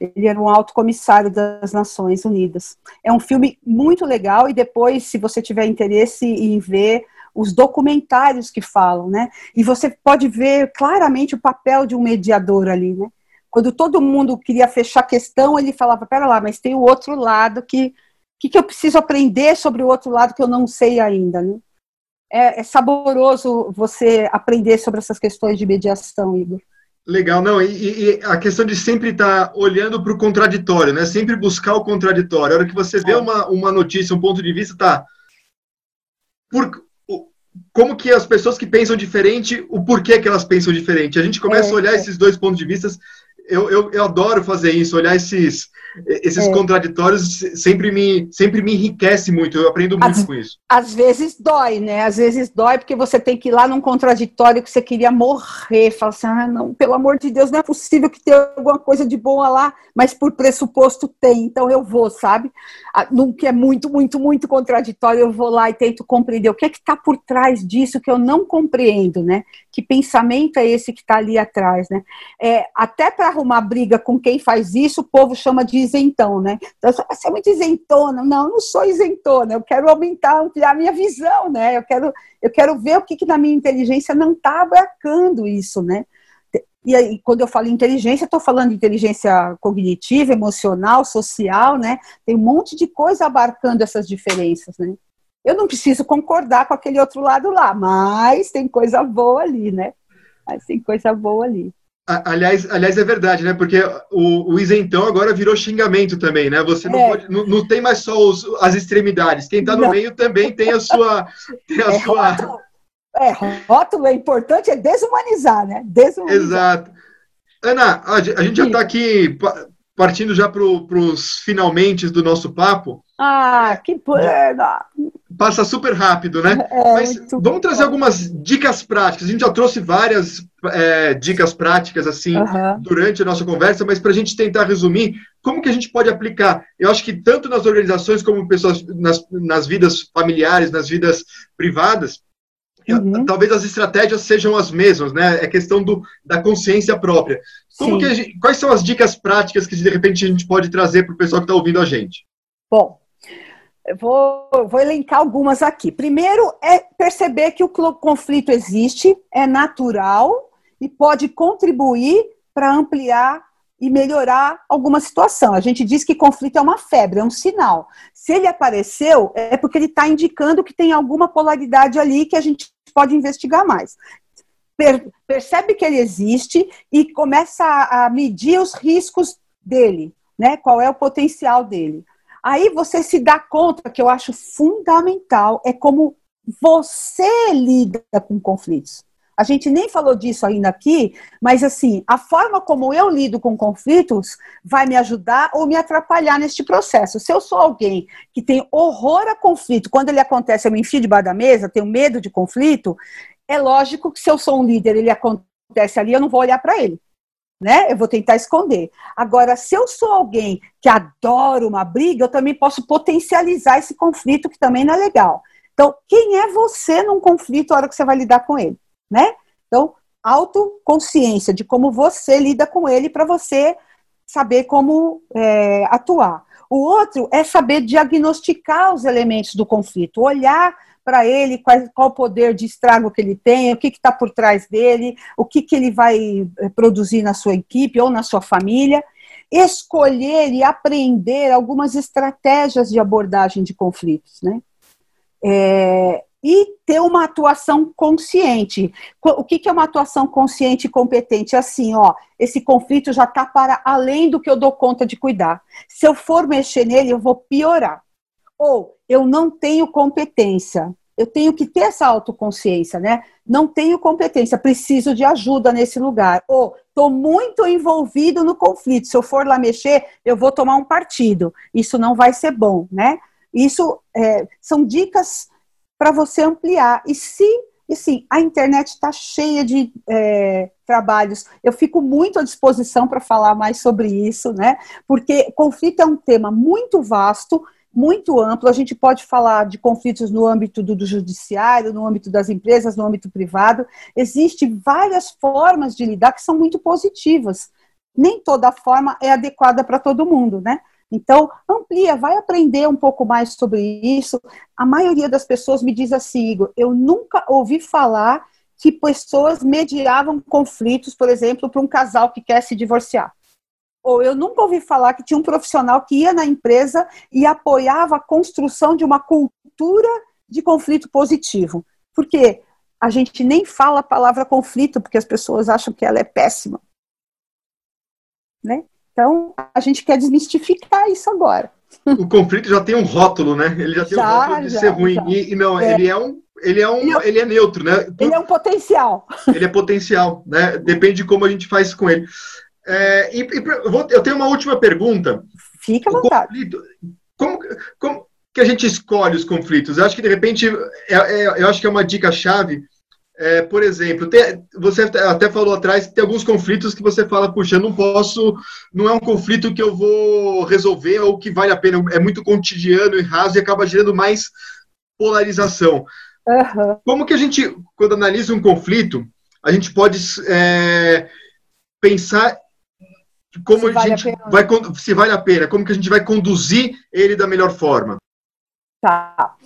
Ele era um alto comissário das Nações Unidas. É um filme muito legal e depois, se você tiver interesse em ver os documentários que falam, né? E você pode ver claramente o papel de um mediador ali, né? Quando todo mundo queria fechar a questão, ele falava: pera lá, mas tem o outro lado que que, que eu preciso aprender sobre o outro lado que eu não sei ainda, né? É, é saboroso você aprender sobre essas questões de mediação, Igor. Legal, não, e, e, a questão de sempre estar tá olhando para o contraditório, né? Sempre buscar o contraditório. A hora que você vê é. uma, uma notícia, um ponto de vista, tá. Por, como que as pessoas que pensam diferente, o porquê que elas pensam diferente. A gente começa é, a olhar é. esses dois pontos de vista. Eu, eu, eu adoro fazer isso, olhar esses, esses é. contraditórios sempre me, sempre me enriquece muito, eu aprendo muito às, com isso. Às vezes dói, né? Às vezes dói porque você tem que ir lá num contraditório que você queria morrer, fala assim, ah, não, pelo amor de Deus, não é possível que tenha alguma coisa de boa lá, mas por pressuposto tem, então eu vou, sabe? Ah, num que é muito, muito, muito contraditório, eu vou lá e tento compreender o que é que está por trás disso que eu não compreendo, né? Que pensamento é esse que está ali atrás, né? É, até para arrumar briga com quem faz isso, o povo chama de isentão, né? Então, você é muito isentona. Não, não sou isentona. Eu quero aumentar, ampliar a minha visão, né? Eu quero, eu quero ver o que, que na minha inteligência não está abarcando isso, né? E aí, quando eu falo inteligência, estou falando de inteligência cognitiva, emocional, social, né? Tem um monte de coisa abarcando essas diferenças, né? Eu não preciso concordar com aquele outro lado lá, mas tem coisa boa ali, né? Mas tem coisa boa ali. Aliás, aliás, é verdade, né? Porque o, o isentão agora virou xingamento também, né? Você não, é. pode, não, não, tem mais só os, as extremidades. Quem está no meio também tem a sua. Tem a é, sua... Rótulo, é, rótulo é importante, é desumanizar, né? Desumanizar. Exato. Ana, a, gente já está aqui partindo já para os finalmente do nosso papo. Ah, que pena! Passa super rápido, né? É, Mas vamos bom. trazer algumas dicas práticas. A gente já trouxe várias é, dicas práticas assim uhum. durante a nossa conversa, mas para a gente tentar resumir, como que a gente pode aplicar? Eu acho que tanto nas organizações como pessoas nas, nas vidas familiares, nas vidas privadas, Uhum. Talvez as estratégias sejam as mesmas, né? É questão do, da consciência própria. Como que gente, quais são as dicas práticas que de repente a gente pode trazer para o pessoal que está ouvindo a gente? Bom, eu vou, vou elencar algumas aqui. Primeiro é perceber que o conflito existe, é natural e pode contribuir para ampliar e melhorar alguma situação. A gente diz que conflito é uma febre, é um sinal. Se ele apareceu, é porque ele está indicando que tem alguma polaridade ali que a gente pode investigar mais. Per percebe que ele existe e começa a, a medir os riscos dele, né? Qual é o potencial dele. Aí você se dá conta que eu acho fundamental é como você lida com conflitos. A gente nem falou disso ainda aqui, mas assim, a forma como eu lido com conflitos vai me ajudar ou me atrapalhar neste processo. Se eu sou alguém que tem horror a conflito, quando ele acontece, eu me enfio debaixo da mesa, tenho medo de conflito, é lógico que se eu sou um líder, ele acontece ali, eu não vou olhar para ele. Né? Eu vou tentar esconder. Agora, se eu sou alguém que adora uma briga, eu também posso potencializar esse conflito, que também não é legal. Então, quem é você num conflito a hora que você vai lidar com ele? Né? Então, autoconsciência de como você lida com ele para você saber como é, atuar. O outro é saber diagnosticar os elementos do conflito, olhar para ele qual, qual o poder de estrago que ele tem, o que está por trás dele, o que, que ele vai é, produzir na sua equipe ou na sua família, escolher e aprender algumas estratégias de abordagem de conflitos, né? É, e ter uma atuação consciente. O que é uma atuação consciente e competente? Assim, ó, esse conflito já está para além do que eu dou conta de cuidar. Se eu for mexer nele, eu vou piorar. Ou eu não tenho competência. eu tenho que ter essa autoconsciência, né? Não tenho competência, preciso de ajuda nesse lugar. Ou estou muito envolvido no conflito. Se eu for lá mexer, eu vou tomar um partido. Isso não vai ser bom, né? Isso é, são dicas para você ampliar. E se e sim, a internet está cheia de é, trabalhos. Eu fico muito à disposição para falar mais sobre isso, né? Porque conflito é um tema muito vasto, muito amplo. A gente pode falar de conflitos no âmbito do, do judiciário, no âmbito das empresas, no âmbito privado. Existem várias formas de lidar que são muito positivas. Nem toda forma é adequada para todo mundo, né? Então, amplia, vai aprender um pouco mais sobre isso. A maioria das pessoas me diz assim, Igor, eu nunca ouvi falar que pessoas mediavam conflitos, por exemplo, para um casal que quer se divorciar. Ou eu nunca ouvi falar que tinha um profissional que ia na empresa e apoiava a construção de uma cultura de conflito positivo. Porque a gente nem fala a palavra conflito, porque as pessoas acham que ela é péssima. Né? Então, a gente quer desmistificar isso agora. O conflito já tem um rótulo, né? Ele já tem já, um rótulo de já, ser ruim. E, e, não, é. ele é um. Ele é, um, ele é, ele é neutro, né? Ele é um potencial. Ele é potencial, né? Depende de como a gente faz com ele. É, e, e eu tenho uma última pergunta. Fica à vontade. Conflito, como, como que a gente escolhe os conflitos? Eu acho que, de repente, é, é, eu acho que é uma dica-chave é, por exemplo, tem, você até falou atrás tem alguns conflitos que você fala, puxa, eu não posso, não é um conflito que eu vou resolver ou que vale a pena, é muito cotidiano e raso e acaba gerando mais polarização. Uhum. Como que a gente, quando analisa um conflito, a gente pode é, pensar como se a gente a vai, se vale a pena, como que a gente vai conduzir ele da melhor forma? Tá.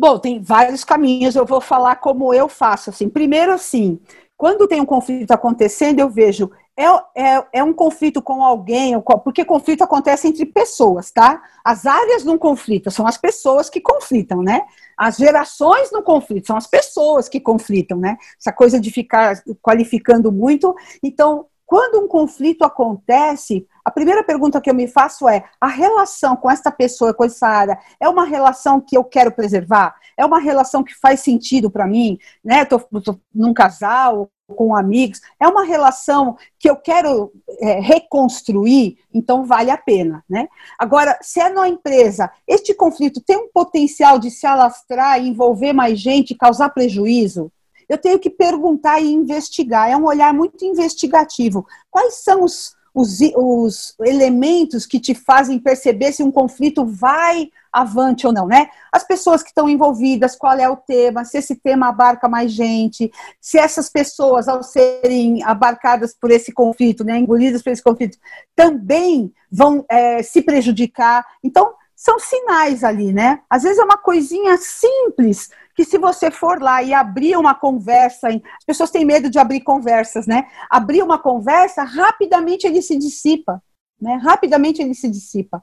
Bom, tem vários caminhos, eu vou falar como eu faço. Assim. Primeiro, assim, quando tem um conflito acontecendo, eu vejo, é, é, é um conflito com alguém, porque conflito acontece entre pessoas, tá? As áreas num conflito são as pessoas que conflitam, né? As gerações no conflito são as pessoas que conflitam, né? Essa coisa de ficar qualificando muito. Então, quando um conflito acontece, a primeira pergunta que eu me faço é: a relação com essa pessoa, com essa área, é uma relação que eu quero preservar? É uma relação que faz sentido para mim? Né? Tô, tô num casal, com amigos, é uma relação que eu quero é, reconstruir, então vale a pena, né? Agora, se é numa empresa, este conflito tem um potencial de se alastrar envolver mais gente, causar prejuízo, eu tenho que perguntar e investigar. É um olhar muito investigativo. Quais são os, os, os elementos que te fazem perceber se um conflito vai avante ou não, né? As pessoas que estão envolvidas, qual é o tema, se esse tema abarca mais gente, se essas pessoas, ao serem abarcadas por esse conflito, né, engolidas por esse conflito, também vão é, se prejudicar. Então, são sinais ali, né? Às vezes é uma coisinha simples que se você for lá e abrir uma conversa, as pessoas têm medo de abrir conversas, né? Abrir uma conversa, rapidamente ele se dissipa, né? Rapidamente ele se dissipa.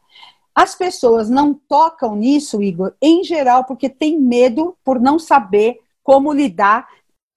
As pessoas não tocam nisso, Igor, em geral, porque tem medo por não saber como lidar.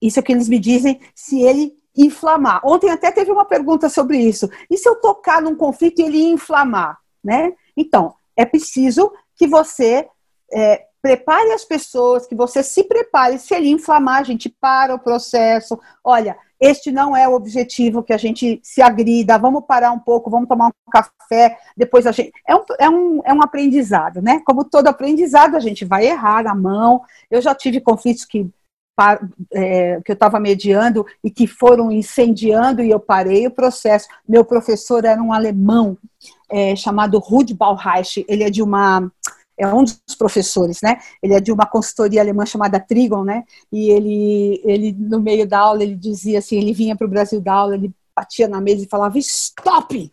Isso é que eles me dizem, se ele inflamar. Ontem até teve uma pergunta sobre isso. E se eu tocar num conflito e ele inflamar, né? Então, é preciso que você é, prepare as pessoas, que você se prepare. Se ele inflamar, a gente para o processo. Olha, este não é o objetivo que a gente se agrida, vamos parar um pouco, vamos tomar um café, depois a gente. É um, é um, é um aprendizado, né? Como todo aprendizado, a gente vai errar a mão. Eu já tive conflitos que. É, que eu estava mediando e que foram incendiando e eu parei o processo. Meu professor era um alemão é, chamado Rud Baureich, ele é de uma é um dos professores, né? Ele é de uma consultoria alemã chamada Trigon, né? E ele, ele no meio da aula, ele dizia assim, ele vinha para o Brasil da aula, ele batia na mesa e falava, stop!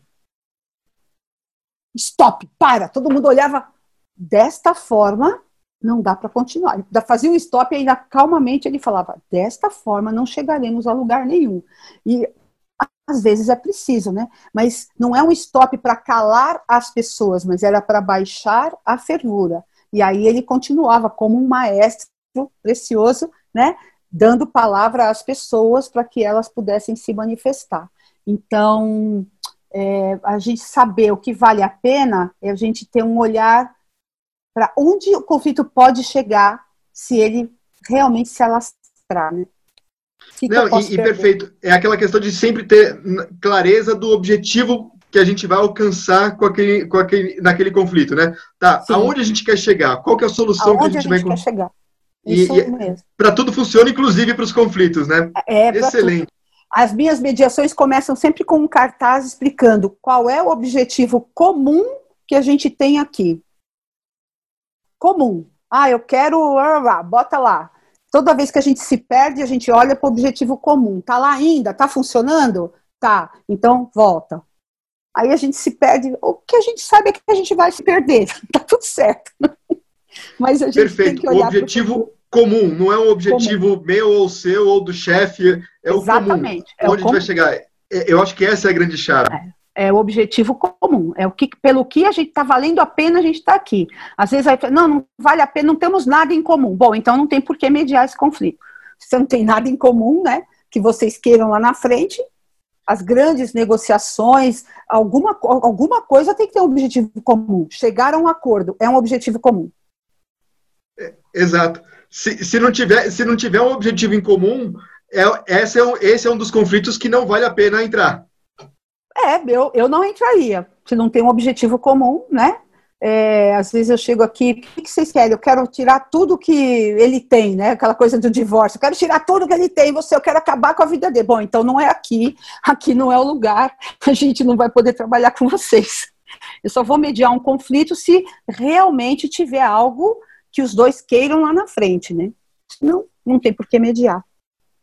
Stop, para! Todo mundo olhava desta forma, não dá para continuar. Ele fazia um stop e ainda calmamente ele falava, desta forma não chegaremos a lugar nenhum. E às vezes é preciso, né? Mas não é um stop para calar as pessoas, mas era para baixar a fervura. E aí ele continuava como um maestro precioso, né? Dando palavra às pessoas para que elas pudessem se manifestar. Então, é, a gente saber o que vale a pena é a gente ter um olhar para onde o conflito pode chegar se ele realmente se alastrar, né? Que Não, que e, e perfeito. É aquela questão de sempre ter clareza do objetivo que a gente vai alcançar com aquele, com aquele, naquele conflito, né? Tá, Sim. aonde a gente quer chegar? Qual que é a solução aonde que a gente, a gente vai... quer chegar? Isso e, mesmo. Para tudo funciona, inclusive para os conflitos, né? É, Excelente. As minhas mediações começam sempre com um cartaz explicando qual é o objetivo comum que a gente tem aqui. Comum. Ah, eu quero. Bota lá. Toda vez que a gente se perde, a gente olha para o objetivo comum. Tá lá ainda? Tá funcionando? Tá. Então, volta. Aí a gente se perde. O que a gente sabe é que a gente vai se perder. Tá tudo certo. Mas a gente Perfeito. tem que olhar. O objetivo comum, não é um objetivo comum. meu ou seu ou do chefe, é o Exatamente. comum. É Onde a gente vai chegar? É, eu acho que essa é a grande chave. É, é o objetivo comum, é o que pelo que a gente está valendo a pena a gente está aqui. Às vezes aí, não, não vale a pena, não temos nada em comum. Bom, então não tem por que mediar esse conflito. Se você não tem nada em comum, né? Que vocês queiram lá na frente, as grandes negociações, alguma, alguma coisa tem que ter um objetivo comum. Chegar a um acordo é um objetivo comum. É, exato se, se, não tiver, se não tiver um objetivo em comum, é, esse, é um, esse é um dos conflitos que não vale a pena entrar. É, eu, eu não entraria, se não tem um objetivo comum, né? É, às vezes eu chego aqui, o que vocês querem? Eu quero tirar tudo que ele tem, né? Aquela coisa do divórcio. Eu quero tirar tudo que ele tem, você, eu quero acabar com a vida dele. Bom, então não é aqui, aqui não é o lugar, a gente não vai poder trabalhar com vocês. Eu só vou mediar um conflito se realmente tiver algo que os dois queiram lá na frente, né? Não, não tem por que mediar.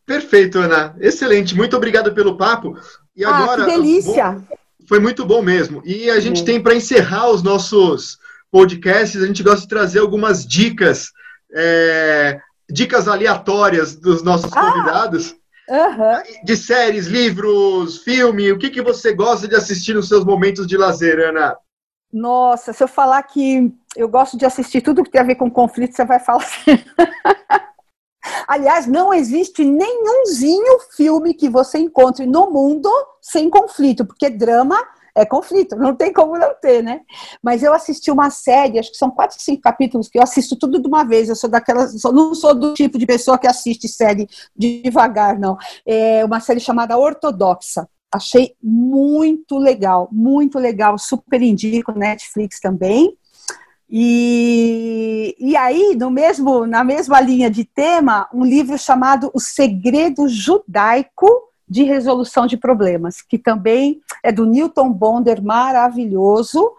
Perfeito, Ana. Excelente. Muito obrigado pelo papo. E ah, agora, que delícia! Bom, foi muito bom mesmo. E a gente tem para encerrar os nossos podcasts, a gente gosta de trazer algumas dicas, é, dicas aleatórias dos nossos ah, convidados. Uhum. De séries, livros, filme, o que, que você gosta de assistir nos seus momentos de lazer, Ana? Nossa, se eu falar que eu gosto de assistir tudo que tem a ver com conflito, você vai falar assim. Aliás, não existe nenhumzinho filme que você encontre no mundo sem conflito, porque drama é conflito, não tem como não ter, né? Mas eu assisti uma série, acho que são quatro, cinco capítulos, que eu assisto tudo de uma vez. Eu sou daquelas, não sou do tipo de pessoa que assiste série devagar, não. É uma série chamada Ortodoxa. Achei muito legal, muito legal, super indico, Netflix também. E, e aí, no mesmo, na mesma linha de tema, um livro chamado O Segredo Judaico de Resolução de Problemas, que também é do Newton Bonder, maravilhoso,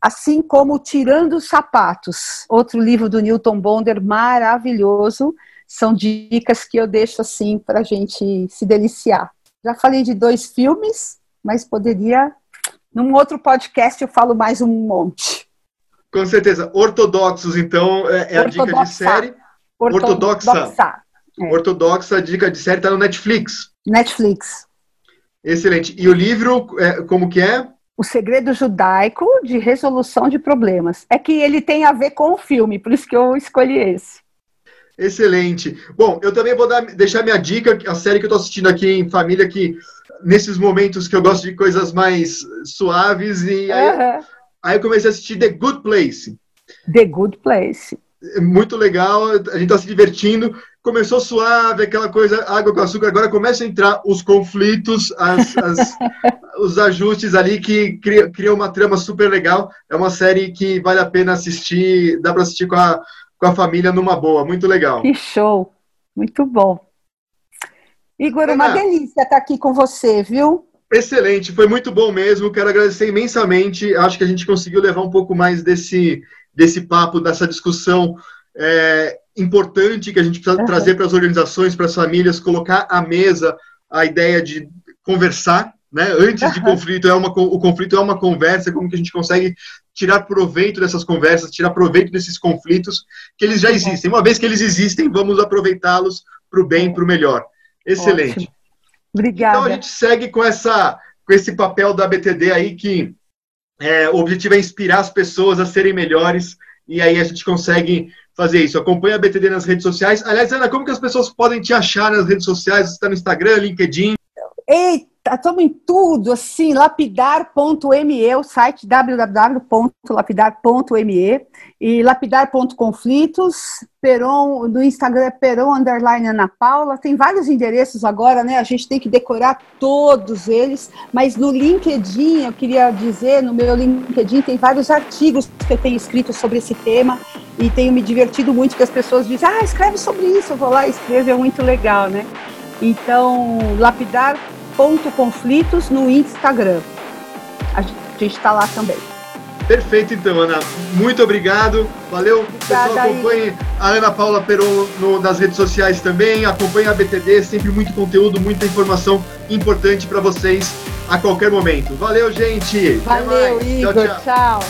assim como Tirando os Sapatos, outro livro do Newton Bonder, maravilhoso. São dicas que eu deixo assim para a gente se deliciar. Já falei de dois filmes, mas poderia. Num outro podcast eu falo mais um monte. Com certeza. Ortodoxos, então, é, é a dica de série. Ortodoxa. Ortodoxa, é. Ortodoxa, a dica de série está no Netflix. Netflix. Excelente. E o livro, é, como que é? O Segredo Judaico de Resolução de Problemas. É que ele tem a ver com o filme, por isso que eu escolhi esse. Excelente. Bom, eu também vou dar, deixar minha dica, a série que eu estou assistindo aqui em família, que nesses momentos que eu gosto de coisas mais suaves, e aí, aí eu comecei a assistir The Good Place. The Good Place. É muito legal, a gente está se divertindo. Começou suave, aquela coisa, água com açúcar, agora começa a entrar os conflitos, as, as, os ajustes ali que criam cria uma trama super legal. É uma série que vale a pena assistir, dá para assistir com a com a família numa boa. Muito legal. Que show! Muito bom. Igor, Ana, uma delícia estar aqui com você, viu? Excelente, foi muito bom mesmo. Quero agradecer imensamente. Acho que a gente conseguiu levar um pouco mais desse, desse papo, dessa discussão é, importante que a gente precisa uhum. trazer para as organizações, para as famílias, colocar à mesa a ideia de conversar, né? Antes uhum. de conflito, é uma, o conflito é uma conversa, como que a gente consegue tirar proveito dessas conversas, tirar proveito desses conflitos, que eles já existem. Uma vez que eles existem, vamos aproveitá-los para o bem, para o melhor. Excelente. Ótimo. Obrigada. Então a gente segue com, essa, com esse papel da BTD aí, que é, o objetivo é inspirar as pessoas a serem melhores, e aí a gente consegue fazer isso. Acompanhe a BTD nas redes sociais. Aliás, Ana, como que as pessoas podem te achar nas redes sociais? Você está no Instagram, LinkedIn? Eita! Estamos em tudo, assim, lapidar.me, o site www.lapidar.me e lapidar.conflitos, Peron, no Instagram é Peron underline Ana Paula, tem vários endereços agora, né? A gente tem que decorar todos eles, mas no LinkedIn, eu queria dizer, no meu LinkedIn tem vários artigos que eu tenho escrito sobre esse tema e tenho me divertido muito que as pessoas dizem, ah, escreve sobre isso, eu vou lá e escrevo, é muito legal, né? Então, lapidar conflitos no Instagram. A gente está lá também. Perfeito, então, Ana. Muito obrigado. Valeu. Obrigada, Pessoal, acompanhe a Ana Paula Peron no, nas redes sociais também. Acompanhe a BTD, sempre muito conteúdo, muita informação importante para vocês a qualquer momento. Valeu, gente. Valeu, Igor. tchau. tchau. tchau.